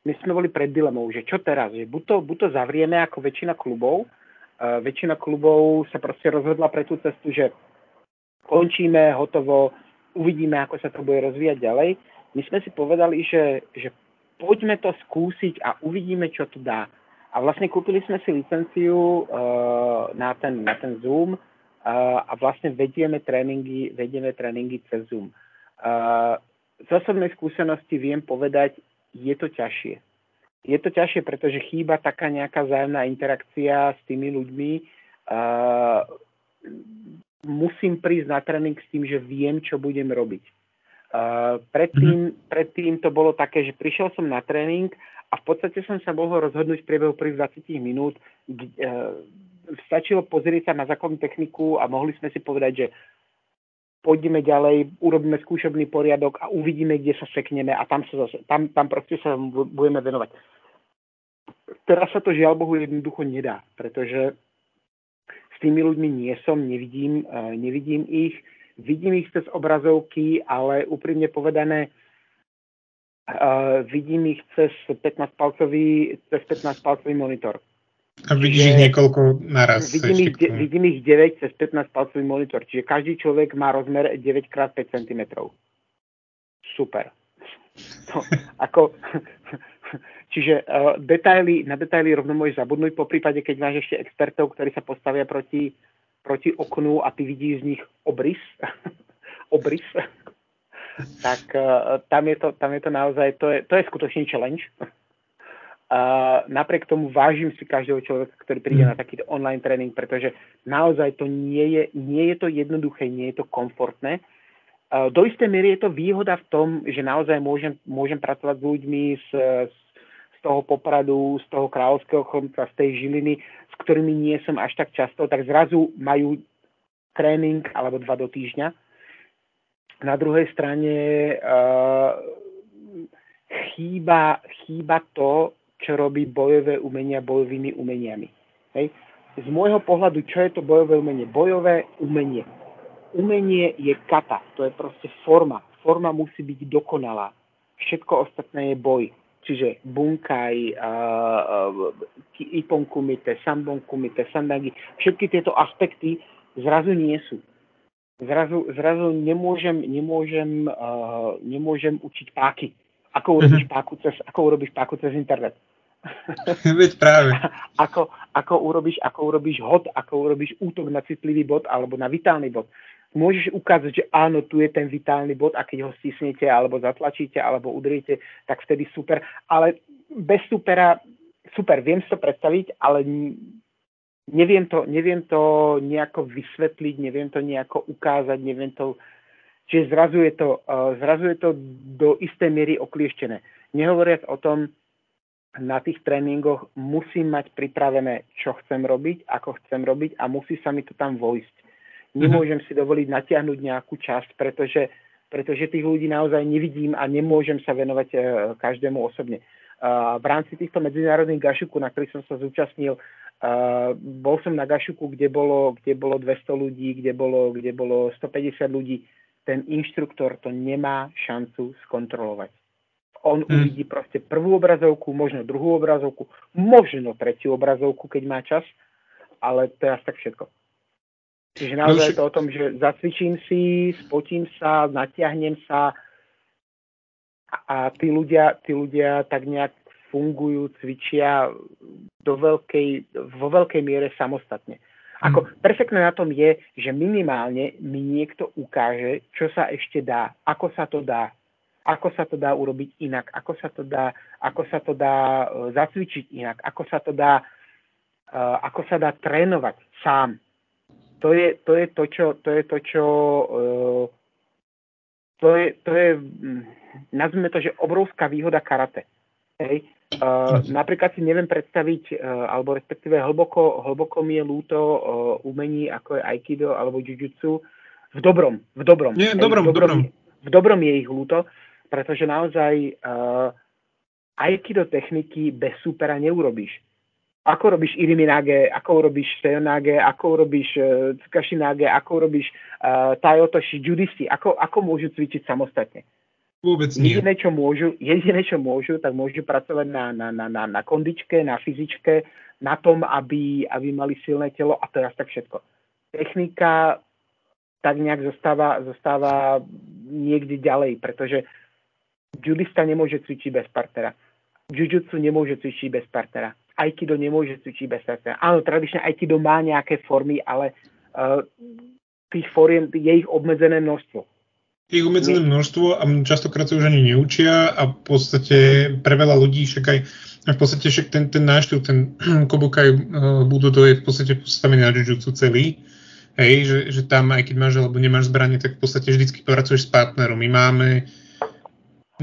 my sme boli pred dilemou, že čo teraz, že buď to, buď to zavrieme ako väčšina klubov, uh, väčšina klubov sa proste rozhodla pre tú cestu, že končíme, hotovo, uvidíme, ako sa to bude rozvíjať ďalej. My sme si povedali, že, že poďme to skúsiť a uvidíme, čo to dá. A vlastne kúpili sme si licenciu uh, na, ten, na ten Zoom uh, a vlastne vedieme tréningy, vedieme tréningy cez Zoom. Uh, z osobnej skúsenosti viem povedať, je to ťažšie. Je to ťažšie, pretože chýba taká nejaká vzájomná interakcia s tými ľuďmi. Uh, musím prísť na tréning s tým, že viem, čo budem robiť. Uh, predtým, mm-hmm. predtým to bolo také, že prišiel som na tréning a v podstate som sa mohol rozhodnúť v priebehu prvých 20 minút. Uh, stačilo pozrieť sa na základnú techniku a mohli sme si povedať, že pôjdeme ďalej, urobíme skúšobný poriadok a uvidíme, kde sa sekneme a tam, sa zase, tam, tam proste sa budeme venovať. Teraz sa to žiaľ Bohu jednoducho nedá, pretože s tými ľuďmi nie som, nevidím, uh, nevidím ich, vidím ich cez obrazovky, ale úprimne povedané, Uh, vidím ich cez 15-palcový, cez 15-palcový monitor. A vidíš ich niekoľko naraz. Vidím ich, de, vidím ich 9 cez 15-palcový monitor, čiže každý človek má rozmer 9x5 cm. Super. No, ako, čiže uh, detaily, na detaily rovno môžeš zabudnúť, po prípade, keď máš ešte expertov, ktorí sa postavia proti, proti oknu a ty vidíš z nich obrys, obrys, tak uh, tam, je to, tam je to naozaj, to je, to je skutočný challenge. Uh, napriek tomu vážim si každého človeka, ktorý príde mm. na takýto online tréning, pretože naozaj to nie je, nie je to jednoduché, nie je to komfortné. Uh, do istej miery je to výhoda v tom, že naozaj môžem, môžem pracovať s ľuďmi z, z toho Popradu, z toho Kráľovského chomca, z tej Žiliny, s ktorými nie som až tak často, tak zrazu majú tréning alebo dva do týždňa na druhej strane chýba, chýba to, čo robí bojové umenia bojovými umeniami. Hej. Z môjho pohľadu, čo je to bojové umenie? Bojové umenie. Umenie je kata, to je proste forma. Forma musí byť dokonalá. Všetko ostatné je boj. Čiže bunkaj, uh, uh, ipon kumite, sambon kumite, sandagi, všetky tieto aspekty zrazu nie sú zrazu, zrazu nemôžem, nemôžem, uh, nemôžem učiť páky. Ako urobíš, uh-huh. páku cez, ako urobíš páku cez internet. Veď práve. ako, ako, urobíš, ako urobíš hod, ako urobíš útok na citlivý bod alebo na vitálny bod. Môžeš ukázať, že áno, tu je ten vitálny bod a keď ho stisnete alebo zatlačíte alebo udriete, tak vtedy super. Ale bez supera, super, viem si to predstaviť, ale neviem to, neviem to nejako vysvetliť, neviem to nejako ukázať, neviem to... Čiže zrazu je to, uh, zrazu je to do istej miery oklieštené. Nehovoriac o tom, na tých tréningoch musím mať pripravené, čo chcem robiť, ako chcem robiť a musí sa mi to tam vojsť. Nemôžem si dovoliť natiahnuť nejakú časť, pretože, pretože tých ľudí naozaj nevidím a nemôžem sa venovať uh, každému osobne. Uh, v rámci týchto medzinárodných gašukov, na ktorých som sa zúčastnil, Uh, bol som na Gašuku, kde bolo, kde bolo 200 ľudí, kde bolo, kde bolo 150 ľudí. Ten inštruktor to nemá šancu skontrolovať. On hmm. uvidí proste prvú obrazovku, možno druhú obrazovku, možno tretiu obrazovku, keď má čas, ale to je asi tak všetko. Čiže naozaj je to o tom, že zacvičím si, spotím sa, natiahnem sa a, a tí, ľudia, tí ľudia tak nejak fungujú, cvičia do veľkej, vo veľkej miere samostatne. Ako hmm. perfektné na tom je, že minimálne mi niekto ukáže, čo sa ešte dá, ako sa to dá, ako sa to dá urobiť inak, ako sa to dá, ako sa to dá uh, zacvičiť inak, ako sa to dá, uh, ako sa dá trénovať sám. To je to, je to čo, to je to, čo uh, to je, to je, hm, nazvime to, že obrovská výhoda karate. Hej. Uh, napríklad si neviem predstaviť, uh, alebo respektíve hlboko, hlboko mi je lúto uh, umení, ako je Aikido alebo Jujutsu, v dobrom, v dobrom. Nie, v dobrom, v dobrom. V dobrom je ich lúto, pretože naozaj uh, Aikido techniky bez supera neurobíš. Ako robíš Iriminage, ako robíš Seonage, ako robíš uh, Tsukashinage, ako robíš uh, Taiotoshi, judisti, ako, ako môžu cvičiť samostatne. Vôbec nie. Jediné, čo môžu, jediné, čo môžu, tak môžu pracovať na, na, na, na, na kondičke, na fyzičke, na tom, aby, aby mali silné telo a asi tak všetko. Technika tak nejak zostáva, zostáva niekde ďalej, pretože judista nemôže cvičiť bez partnera. Jujutsu nemôže cvičiť bez partnera. Aikido nemôže cvičiť bez partnera. Áno, tradične Aikido má nejaké formy, ale uh, tých foriem je ich obmedzené množstvo. Ich obmedzené množstvo a častokrát sa už ani neučia a v podstate pre veľa ľudí však aj v podstate však ten, ten náš štýl, ten Kobukai uh, Budodo je v podstate postavený na Jujutsu celý. Hej, že, že tam aj keď máš alebo nemáš zbranie, tak v podstate vždycky pracuješ s partnerom. My máme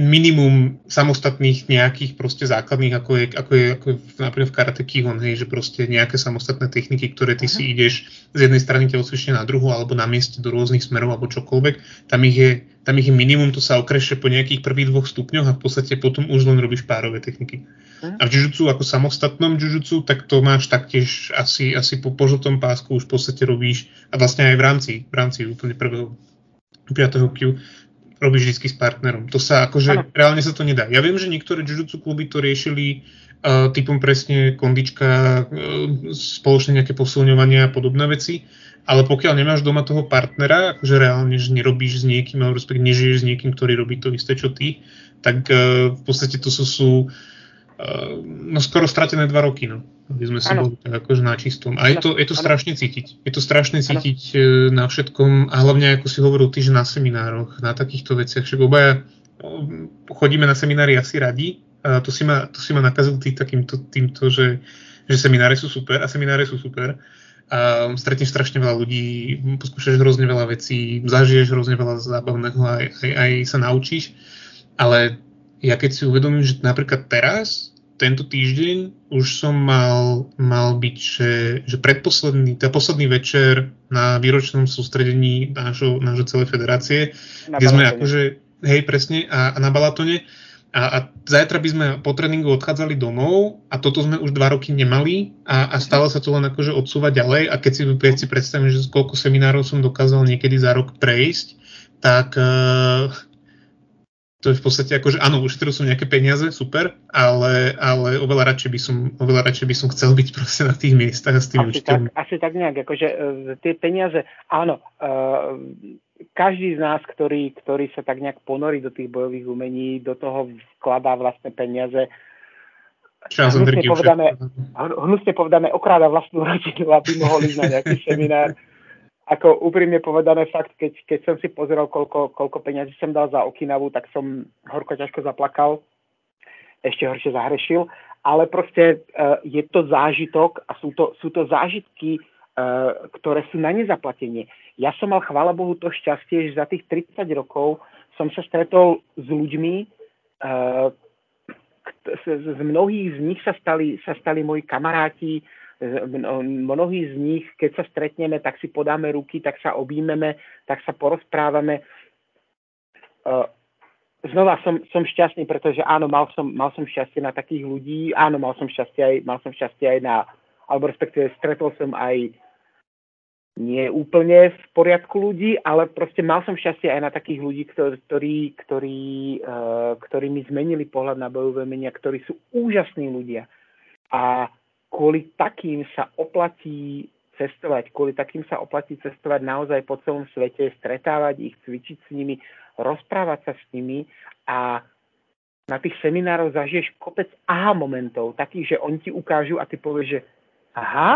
minimum samostatných nejakých proste základných, ako je, ako je, ako je napríklad v karate Kihon, hej, že proste nejaké samostatné techniky, ktoré ty si ideš z jednej strany telocvične na druhú, alebo na mieste do rôznych smerov, alebo čokoľvek, tam ich je, tam ich je minimum, to sa okreše po nejakých prvých dvoch stupňoch a v podstate potom už len robíš párové techniky. A v jujutsu ako samostatnom jujutsu, tak to máš taktiež asi, asi po požltom pásku už v podstate robíš, a vlastne aj v rámci, v rámci úplne prvého 5. Q, robíš vždy s partnerom. To sa akože, ano. reálne sa to nedá. Ja viem, že niektoré jujutsu kluby to riešili uh, typom presne kondička, uh, spoločne nejaké posilňovania a podobné veci, ale pokiaľ nemáš doma toho partnera, akože reálne, že nerobíš s niekým, alebo respektíve nežiješ s niekým, ktorý robí to isté, čo ty, tak uh, v podstate to sú, sú no skoro stratené dva roky, no aby sme si boli tak akože na čistom. A je to, je to strašne cítiť. Je to strašne cítiť ano. na všetkom a hlavne, ako si hovoril ty, že na seminároch, na takýchto veciach. Však obaja chodíme na seminári asi radi. A to si ma, to si ma nakazil ty takýmto, týmto, že, že semináre sú super a semináre sú super. A stretneš strašne veľa ľudí, poskúšaš hrozne veľa vecí, zažiješ hrozne veľa zábavného aj, aj, aj sa naučíš. Ale ja keď si uvedomím, že napríklad teraz tento týždeň už som mal, mal byť, že, že predposledný, teda posledný večer na výročnom sústredení nášho, nášho celej federácie, na kde Balatone. sme akože, hej, presne, a, a na Balatone. A, a zajtra by sme po tréningu odchádzali domov a toto sme už dva roky nemali a, a stále sa to len akože odsúva ďalej a keď si, keď si predstavím, že koľko seminárov som dokázal niekedy za rok prejsť, tak uh, to je v podstate ako, že áno, ušetril som nejaké peniaze, super, ale, ale oveľa radšej by som, oveľa radšej by som chcel byť proste na tých miestach a s tými asi Tak, asi tak nejak, akože uh, tie peniaze, áno, uh, každý z nás, ktorý, ktorý sa tak nejak ponorí do tých bojových umení, do toho vkladá vlastné peniaze, hnusne povedané, hnusne povedané, okráda vlastnú rodinu, aby mohol ísť na nejaký seminár ako úprimne povedané fakt, keď, keď som si pozrel, koľko, koľko peňazí som dal za Okinavu, tak som horko ťažko zaplakal, ešte horšie zahrešil, ale proste uh, je to zážitok a sú to, sú to zážitky, uh, ktoré sú na nezaplatenie. Ja som mal, chvála Bohu, to šťastie, že za tých 30 rokov som sa stretol s ľuďmi, uh, z, z mnohých z nich sa stali, sa stali moji kamaráti, mnohí z nich, keď sa stretneme, tak si podáme ruky, tak sa objímeme, tak sa porozprávame. Znova som, som šťastný, pretože áno, mal som, mal som šťastie na takých ľudí, áno, mal som šťastie aj, mal som šťastie aj na, alebo respektíve stretol som aj nie úplne v poriadku ľudí, ale proste mal som šťastie aj na takých ľudí, ktorí, ktorí, ktorí mi zmenili pohľad na bojové menia, ktorí sú úžasní ľudia. A kvôli takým sa oplatí cestovať, kvôli takým sa oplatí cestovať naozaj po celom svete, stretávať ich, cvičiť s nimi, rozprávať sa s nimi a na tých seminároch zažiješ kopec aha momentov, takých, že oni ti ukážu a ty povieš, že aha,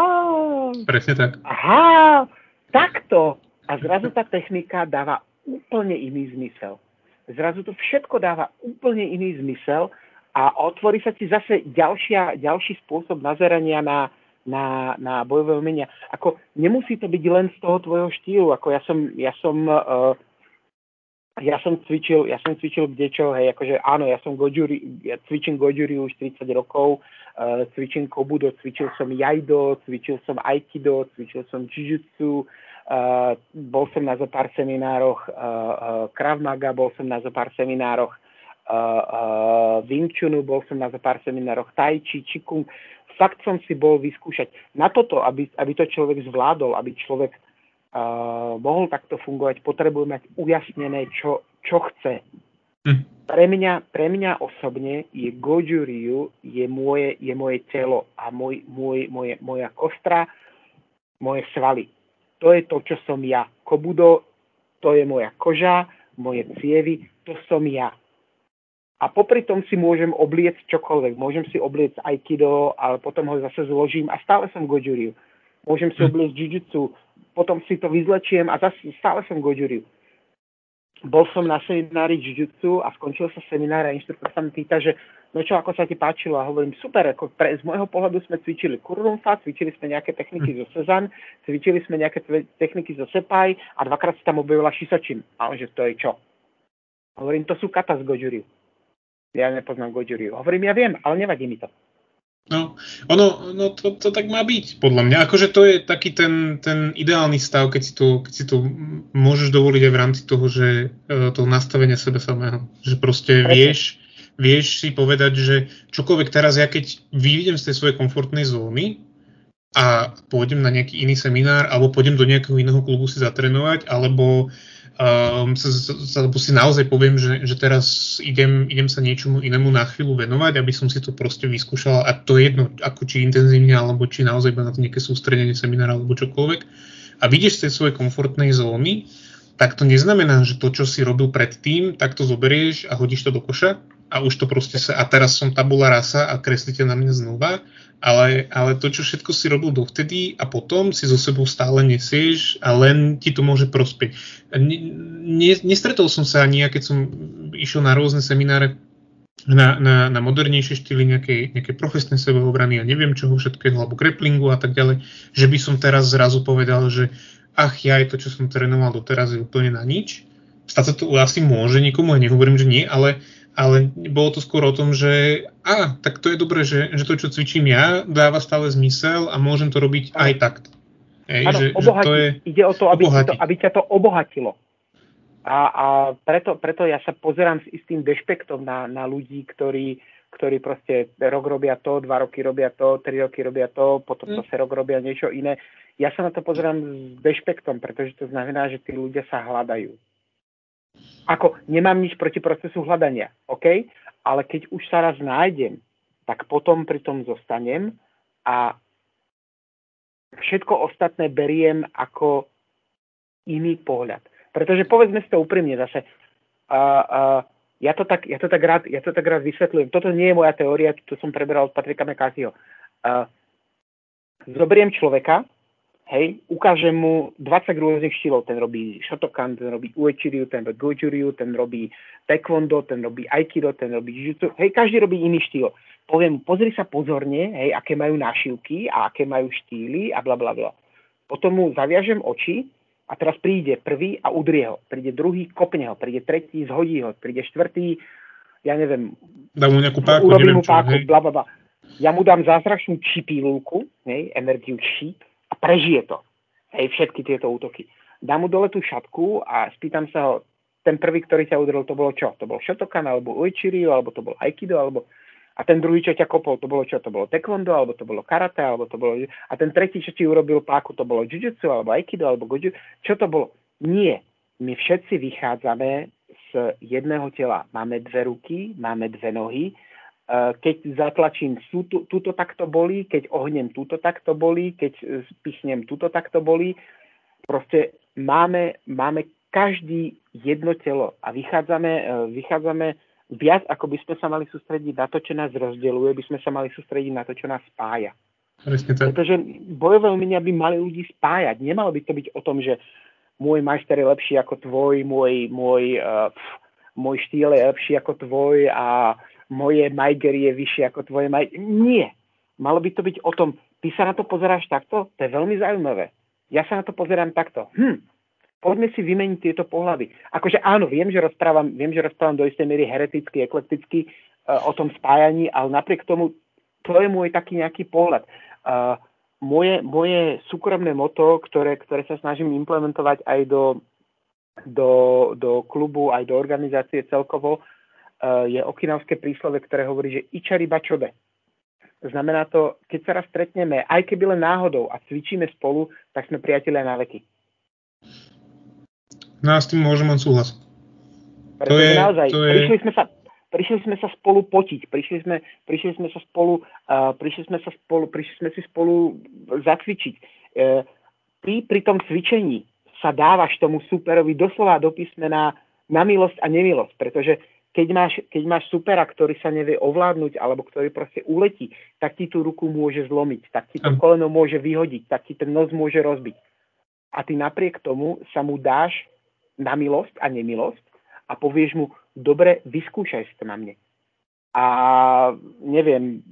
Presne tak. aha, takto. A zrazu tá technika dáva úplne iný zmysel. Zrazu to všetko dáva úplne iný zmysel a otvorí sa ti zase ďalšia, ďalší spôsob nazerania na, na, na bojové umenia. Ako nemusí to byť len z toho tvojho štýlu. Ako ja som, ja som, uh, ja som cvičil, ja som cvičil čo, hej, akože áno, ja som Gojuri, ja cvičím Gojuri už 30 rokov, uh, cvičím Kobudo, cvičil som Jaido, cvičil som Aikido, cvičil som Jujutsu, uh, bol som na zo pár seminároch uh, uh, Krav Maga, bol som na zo pár seminároch Wing Chunu, bol som na pár seminároch Tai Chi, Qigong. Fakt som si bol vyskúšať. Na toto, aby, aby to človek zvládol, aby človek uh, mohol takto fungovať, potrebuje mať ujasnené, čo, čo chce. Hm. Pre, mňa, pre mňa osobne je Goju Ryu, je moje, je moje telo a môj, môj, moje, moja kostra, moje svaly. To je to, čo som ja. Kobudo, to je moja koža, moje cievy, to som ja. A popri tom si môžem obliec čokoľvek. Môžem si obliec aikido, ale potom ho zase zložím a stále som gojuriu. Môžem si hm. obliec jiu potom si to vyzlečiem a zase stále som gojuriu. Bol som na seminári jiu a skončil sa seminár a inštruktor sa mi pýta, že no čo, ako sa ti páčilo? A hovorím, super, ako pre, z môjho pohľadu sme cvičili kurumfa, cvičili sme nejaké techniky zo Sezan, cvičili sme nejaké techniky zo Sepaj a dvakrát sa tam objavila Shisočin. A on, že to je čo? Hovorím, to sú kata z Gojuriu. Ja nepoznám Gojuriu. Hovorím, ja viem, ale nevadí mi to. No, ono, no to, to tak má byť, podľa mňa. Akože to je taký ten, ten ideálny stav, keď si, to, keď si to môžeš dovoliť aj v rámci toho, že e, toho nastavenia sebe samého. Že proste vieš, vieš si povedať, že čokoľvek teraz ja keď vyjdem z tej svojej komfortnej zóny a pôjdem na nejaký iný seminár, alebo pôjdem do nejakého iného klubu si zatrénovať, alebo um, sa, sa, sa naozaj poviem, že, že teraz idem, idem sa niečomu inému na chvíľu venovať, aby som si to proste vyskúšal a to je jedno, ako či intenzívne, alebo či naozaj iba na to nejaké sústredenie seminára alebo čokoľvek. A vidíš z tej svojej komfortnej zóny, tak to neznamená, že to, čo si robil predtým, tak to zoberieš a hodíš to do koša a už to proste sa, a teraz som tabula rasa a kreslíte na mňa znova ale, ale to, čo všetko si robil dovtedy a potom si zo sebou stále nesieš a len ti to môže prospieť. Ne, nestretol som sa ani ja, keď som išiel na rôzne semináre na, na, na modernejšie štýly nejakej, nejakej profesnej sebeobrany a neviem čoho všetkého, alebo kreplingu a tak ďalej, že by som teraz zrazu povedal, že ach, ja to, čo som trénoval doteraz, je úplne na nič. Stať sa to asi môže niekomu, a nehovorím, že nie, ale ale bolo to skôr o tom, že a, tak to je dobré, že, že to, čo cvičím ja, dáva stále zmysel a môžem to robiť aj takto. Ej, ano, že, že to je ide o to aby, to, aby ťa to obohatilo. A, a preto, preto ja sa pozerám s istým dešpektom na, na ľudí, ktorí, ktorí proste rok robia to, dva roky robia to, tri roky robia to, potom mm. zase rok robia niečo iné. Ja sa na to pozerám s dešpektom, pretože to znamená, že tí ľudia sa hľadajú. Ako nemám nič proti procesu hľadania, OK? Ale keď už sa raz nájdem, tak potom pri tom zostanem a všetko ostatné beriem ako iný pohľad. Pretože povedzme si to úprimne zase, uh, uh, ja, to tak, ja, to tak rád, ja to tak rád vysvetľujem. Toto nie je moja teória, to som preberal od Patrika McCarthyho. Uh, zoberiem človeka, Hej, ukážem mu 20 rôznych štýlov. Ten robí Shotokan, ten robí Uechiriu, ten robí Goju ten robí Taekwondo, ten robí Aikido, ten robí Jiu-Jitsu. Hej, každý robí iný štýl. Poviem mu, pozri sa pozorne, hej, aké majú nášivky a aké majú štýly a bla bla bla. Potom mu zaviažem oči a teraz príde prvý a udrie ho. Príde druhý, kopne ho. Príde tretí, zhodí ho. Príde štvrtý, ja neviem. Dá mu nejakú páku, neviem mu páku, čo, bla, bla, bla. Ja mu dám zázračnú čipílku, hej, energiu sheep, a prežije to. Hej, všetky tieto útoky. Dám mu dole tú šatku a spýtam sa ho, ten prvý, ktorý ťa udrel, to bolo čo? To bol Shotokan, alebo Uichiryu, alebo to bol Aikido, alebo... A ten druhý, čo ťa kopol, to bolo čo? To bolo Taekwondo, alebo to bolo Karate, alebo to bolo... A ten tretí, čo ti urobil páku, to bolo Jiu-Jitsu, alebo Aikido, alebo Goju. Čo to bolo? Nie. My všetci vychádzame z jedného tela. Máme dve ruky, máme dve nohy, keď zatlačím túto, túto takto bolí, keď ohnem túto takto bolí, keď spichnem túto takto bolí. Proste máme, máme každý jedno telo a vychádzame, eh, vychádzame viac, ako by sme sa mali sústrediť na to, čo nás rozdeluje, by sme sa mali sústrediť na to, čo nás spája. Presne tak. Pretože bojové umenia by mali ľudí spájať. Nemalo by to byť o tom, že môj majster je lepší ako tvoj, môj, môj, uh, môj štýl je lepší ako tvoj a moje Majger je vyššie ako tvoje Majger. Nie. Malo by to byť o tom, ty sa na to pozeráš takto? To je veľmi zaujímavé. Ja sa na to pozerám takto. Hm, poďme si vymeniť tieto pohľady. Akože áno, viem, že rozprávam, viem, že rozprávam do istej miery hereticky, eklekticky uh, o tom spájaní, ale napriek tomu to je môj taký nejaký pohľad. Uh, moje, moje súkromné moto, ktoré, ktoré sa snažím implementovať aj do, do, do klubu, aj do organizácie celkovo, je okinavské príslove, ktoré hovorí, že ičari bačode. Znamená to, keď sa raz stretneme, aj keby len náhodou a cvičíme spolu, tak sme priatelia na veky. No a s tým môžem len súhlas. to je, naozaj, to je... prišli sme sa, prišli sme sa spolu potiť, prišli sme, prišli sme sa spolu, uh, prišli sme sa spolu, prišli sme si spolu zacvičiť. Uh, ty pri tom cvičení sa dávaš tomu superovi doslova do písmena na milosť a nemilosť, pretože keď máš, keď máš supera, ktorý sa nevie ovládnuť alebo ktorý proste uletí, tak ti tú ruku môže zlomiť, tak ti to koleno môže vyhodiť, tak ti ten nos môže rozbiť. A ty napriek tomu sa mu dáš na milosť a nemilosť a povieš mu, dobre, vyskúšaj si to na mne. A neviem,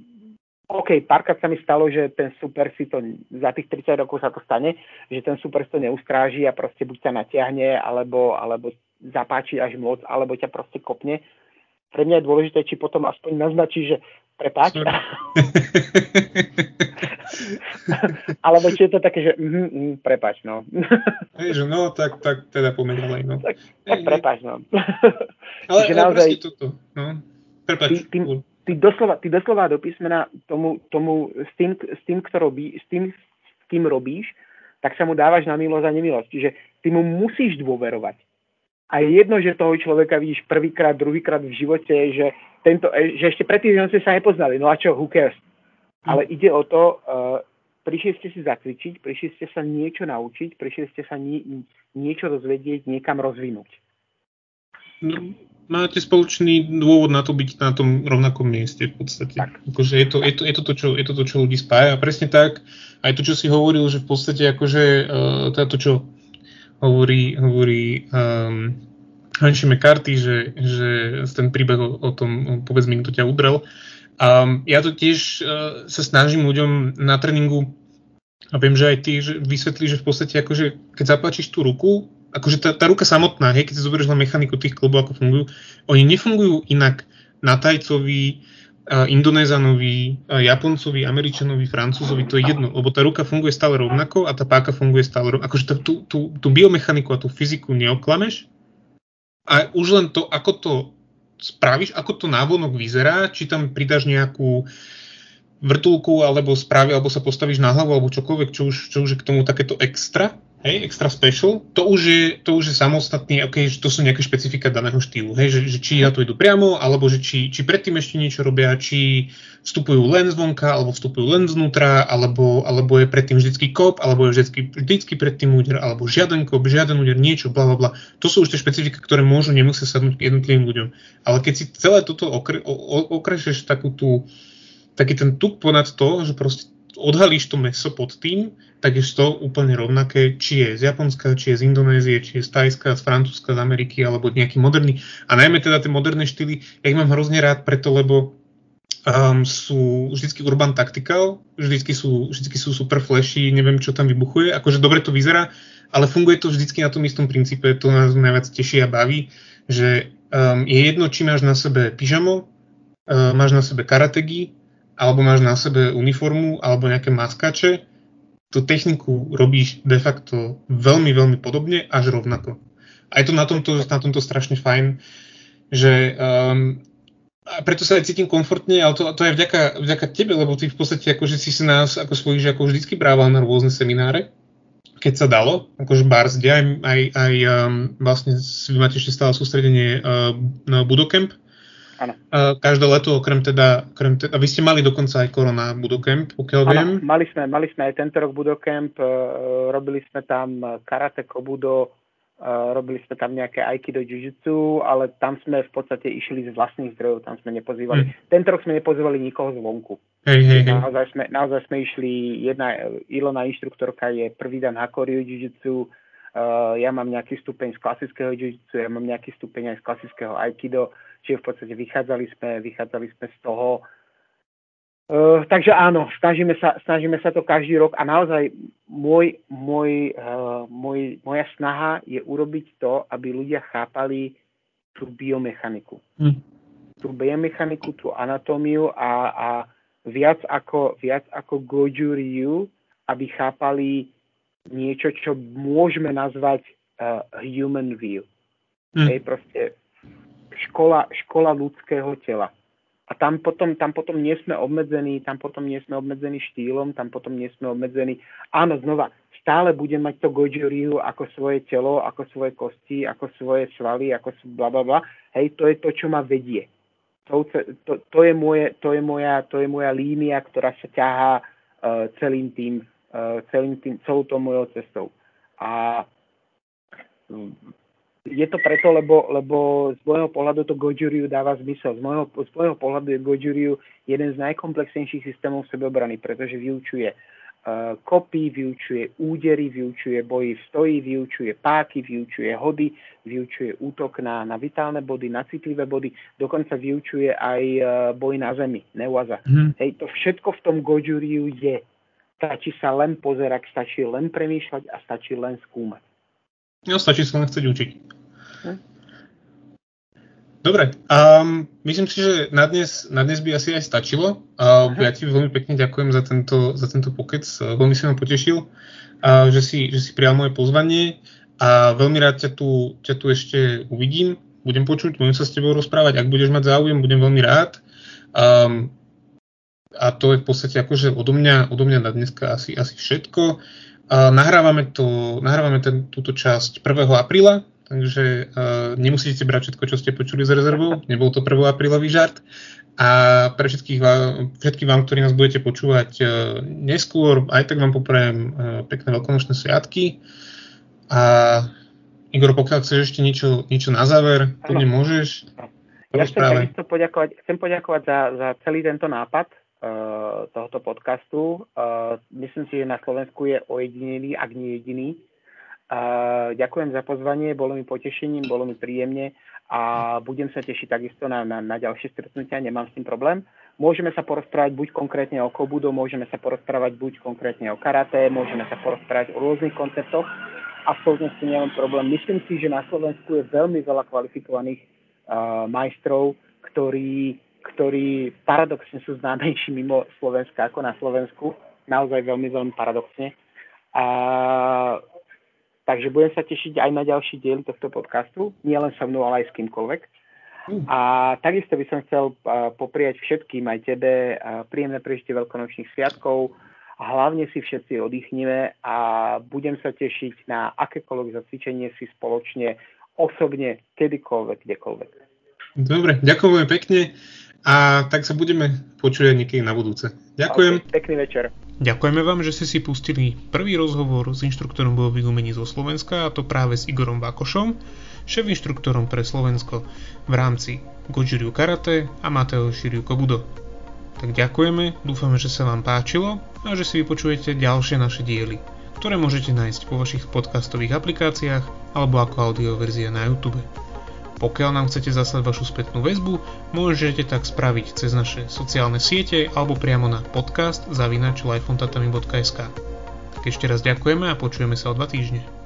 OK, párkrát sa mi stalo, že ten super si to, za tých 30 rokov sa to stane, že ten super si to neustráži a proste buď sa natiahne, alebo, alebo zapáči až moc, alebo ťa proste kopne. Pre mňa je dôležité, či potom aspoň naznačí, že prepáč. alebo či je to také, že mm, mm, prepáč, no. Hej, že no, tak, tak teda ďalej, no. Tak, tak prepáč, no. Ale, ale naozaj, toto, no. Prepáč. Ty, ty, ty, doslova, ty doslova do písmena tomu, tomu s, tým, s, tým, kto robí, s tým, s kým robíš, tak sa mu dávaš na milosť a nemilosť. Čiže ty mu musíš dôverovať. A je jedno, že toho človeka vidíš prvýkrát, druhýkrát v živote, že, tento, e, že ešte predtým ste sa nepoznali. No a čo, who cares? Ale ide o to, uh, prišli ste si zacvičiť, prišli ste sa niečo naučiť, prišli ste sa nie, niečo dozvedieť, niekam rozvinúť. No, máte spoločný dôvod na to byť na tom rovnakom mieste v podstate. Tak. Akože je, to, je, to, je, to to, čo, je to to, čo ľudí spája. A presne tak, aj to, čo si hovoril, že v podstate akože uh, to, čo hovorí, hovorí um, Hanši McCarthy, že, že ten príbeh o, o tom, povedz mi, kto ťa udrel. Um, ja to tiež uh, sa snažím ľuďom na tréningu a viem, že aj ty že vysvetlí, že v podstate akože, keď zapáčiš tú ruku, akože tá, tá ruka samotná, hej, keď si zoberieš na mechaniku tých klubov, ako fungujú, oni nefungujú inak na tajcovi, Indonézanovi, Japoncovi, Američanovi, Francúzovi, to je jedno, lebo tá ruka funguje stále rovnako a tá páka funguje stále rovnako. Akože tú, tú, tú biomechaniku a tú fyziku neoklameš a už len to, ako to spravíš, ako to návonok vyzerá, či tam pridáš nejakú vrtulku alebo správy, alebo sa postavíš na hlavu, alebo čokoľvek, čo už, čo už je k tomu takéto extra, hej, extra special, to už je, to už je samostatný, okay, že to sú nejaké špecifika daného štýlu, hej, že, že či na to idú priamo, alebo že či, či predtým ešte niečo robia, či vstupujú len zvonka, alebo vstupujú len znútra, alebo, alebo je predtým vždycky kop, alebo je vždycky, vždycky predtým úder, alebo žiaden kop, žiaden úder, niečo, bla, bla, bla. To sú už tie špecifika, ktoré môžu, nemusia sadnúť k jednotlivým ľuďom. Ale keď si celé toto okre, okrešeš takú tú, taký ten tuk ponad to, že proste odhalíš to meso pod tým, tak je to úplne rovnaké, či je z Japonska, či je z Indonézie, či je z Tajska, z Francúzska, z Ameriky, alebo nejaký moderný. A najmä teda tie moderné štýly, ja ich mám hrozne rád preto, lebo um, sú vždycky urban tactical, vždycky sú, vždycky sú super flashy, neviem, čo tam vybuchuje. Akože dobre to vyzerá, ale funguje to vždycky na tom istom princípe, to nás najviac teší a baví, že um, je jedno, či máš na sebe pyžamo, uh, máš na sebe karategi, alebo máš na sebe uniformu, alebo nejaké maskače, tú techniku robíš de facto veľmi, veľmi podobne, až rovnako. A je to na tomto, na tomto strašne fajn, že um, a preto sa aj cítim komfortne, ale to, to je vďaka, vďaka tebe, lebo ty v podstate akože si sa nás ako svojich žiakov vždycky brával na rôzne semináre, keď sa dalo, akože Bars, kde aj, aj, aj um, vlastne vy máte ešte stále sústredenie uh, na Budocamp, Áno. Každé leto, okrem teda, okrem teda, vy ste mali dokonca aj Korona Budocamp, pokiaľ viem. mali sme, mali sme aj tento rok Budocamp, e, robili sme tam karate, kobudo, e, robili sme tam nejaké aikido, jiu ale tam sme v podstate išli z vlastných zdrojov, tam sme nepozývali. Hmm. Tento rok sme nepozývali nikoho zvonku. Hej, hej, hej. Naozaj, sme, naozaj sme išli, jedna Ilona inštruktorka je prvý dan Hakoryu jiu uh, ja mám nejaký stupeň z klasického jiu ja mám nejaký stupeň aj z klasického aikido, čiže v podstate vychádzali sme, vychádzali sme z toho. Uh, takže áno, snažíme sa, snažíme sa to každý rok a naozaj môj, môj, uh, môj, moja snaha je urobiť to, aby ľudia chápali tú biomechaniku. Hmm. Tú biomechaniku, tú anatómiu a, a viac ako, viac ako Goju Ryu, aby chápali niečo, čo môžeme nazvať uh, human view. Hmm. Hej, proste škola, škola ľudského tela. A tam potom, tam potom nie sme obmedzení, tam potom nie sme obmedzení štýlom, tam potom nie sme obmedzení. Áno, znova, stále budem mať to Gojuriu ako svoje telo, ako svoje kosti, ako svoje svaly, ako bla bla bla. Hej, to je to, čo ma vedie. To, to, to, je, moje, to, je, moja, to je moja línia, ktorá sa ťahá uh, celým tým, uh, celým tým, celou tou mojou cestou. A je to preto, lebo, lebo z môjho pohľadu to Gojuriu dáva zmysel. Z môjho, z môjho pohľadu je Gojuriu jeden z najkomplexnejších systémov sebeobrany, pretože vyučuje uh, kopy, vyučuje údery, vyučuje boji v stoji, vyučuje páky, vyučuje hody, vyučuje útok na, na vitálne body, na citlivé body, dokonca vyučuje aj uh, boj na zemi, neuaza. Hmm. Hej, to všetko v tom Gojuriu je. Stačí sa len pozerať, stačí len premýšľať a stačí len skúmať. No, stačí sa len chcieť učiť. Hm? Dobre, um, myslím si, že na dnes, na dnes by asi aj stačilo. Uh, ja ti veľmi pekne ďakujem za tento, za tento pokec, veľmi si ma potešil, uh, že, si, že si prijal moje pozvanie a veľmi rád ťa tu, ťa tu ešte uvidím, budem počuť, budem sa s tebou rozprávať, ak budeš mať záujem, budem veľmi rád. Um, a to je v podstate akože odo mňa, odo mňa na dneska asi, asi všetko. Nahrávame to, nahrávame ten, túto časť 1. apríla, takže uh, nemusíte brať všetko, čo ste počuli z rezervou, nebol to 1. aprílový žart. A pre všetkých vám, všetkých vám, ktorí nás budete počúvať uh, neskôr, aj tak vám poprajem uh, pekné veľkonočné sviatky. A Igor, pokiaľ chceš ešte niečo, niečo na záver, kľudne môžeš. Ja chcem, poďakovať, chcem poďakovať za, za celý tento nápad, tohoto podcastu. Myslím si, že na Slovensku je ojedinený, ak nie jediný. Ďakujem za pozvanie, bolo mi potešením, bolo mi príjemne a budem sa tešiť takisto na, na, na ďalšie stretnutia, nemám s tým problém. Môžeme sa porozprávať buď konkrétne o kobudo, môžeme sa porozprávať buď konkrétne o karate, môžeme sa porozprávať o rôznych konceptoch. Absolutne s tým nemám problém. Myslím si, že na Slovensku je veľmi veľa kvalifikovaných uh, majstrov, ktorí ktorí paradoxne sú známejší mimo Slovenska ako na Slovensku. Naozaj veľmi, veľmi paradoxne. A, takže budem sa tešiť aj na ďalší diely tohto podcastu, nielen so mnou, ale aj s kýmkoľvek. A takisto by som chcel popriať všetkým, aj tebe, príjemné prežitie veľkonočných sviatkov. A hlavne si všetci oddychneme a budem sa tešiť na akékoľvek zacvičenie si spoločne, osobne, kedykoľvek, kdekoľvek. Dobre, ďakujem pekne a tak sa budeme počuť niekedy na budúce. Ďakujem. Okay, pekný večer. Ďakujeme vám, že ste si pustili prvý rozhovor s inštruktorom bojových umení zo Slovenska, a to práve s Igorom Vakošom, šéf inštruktorom pre Slovensko v rámci Gojiriu Karate a Mateo Shiryu Kobudo. Tak ďakujeme, dúfame, že sa vám páčilo a že si vypočujete ďalšie naše diely, ktoré môžete nájsť po vašich podcastových aplikáciách alebo ako audioverzia na YouTube. Pokiaľ nám chcete zaslať vašu spätnú väzbu, môžete tak spraviť cez naše sociálne siete alebo priamo na podcast zavinač Tak ešte raz ďakujeme a počujeme sa o dva týždne.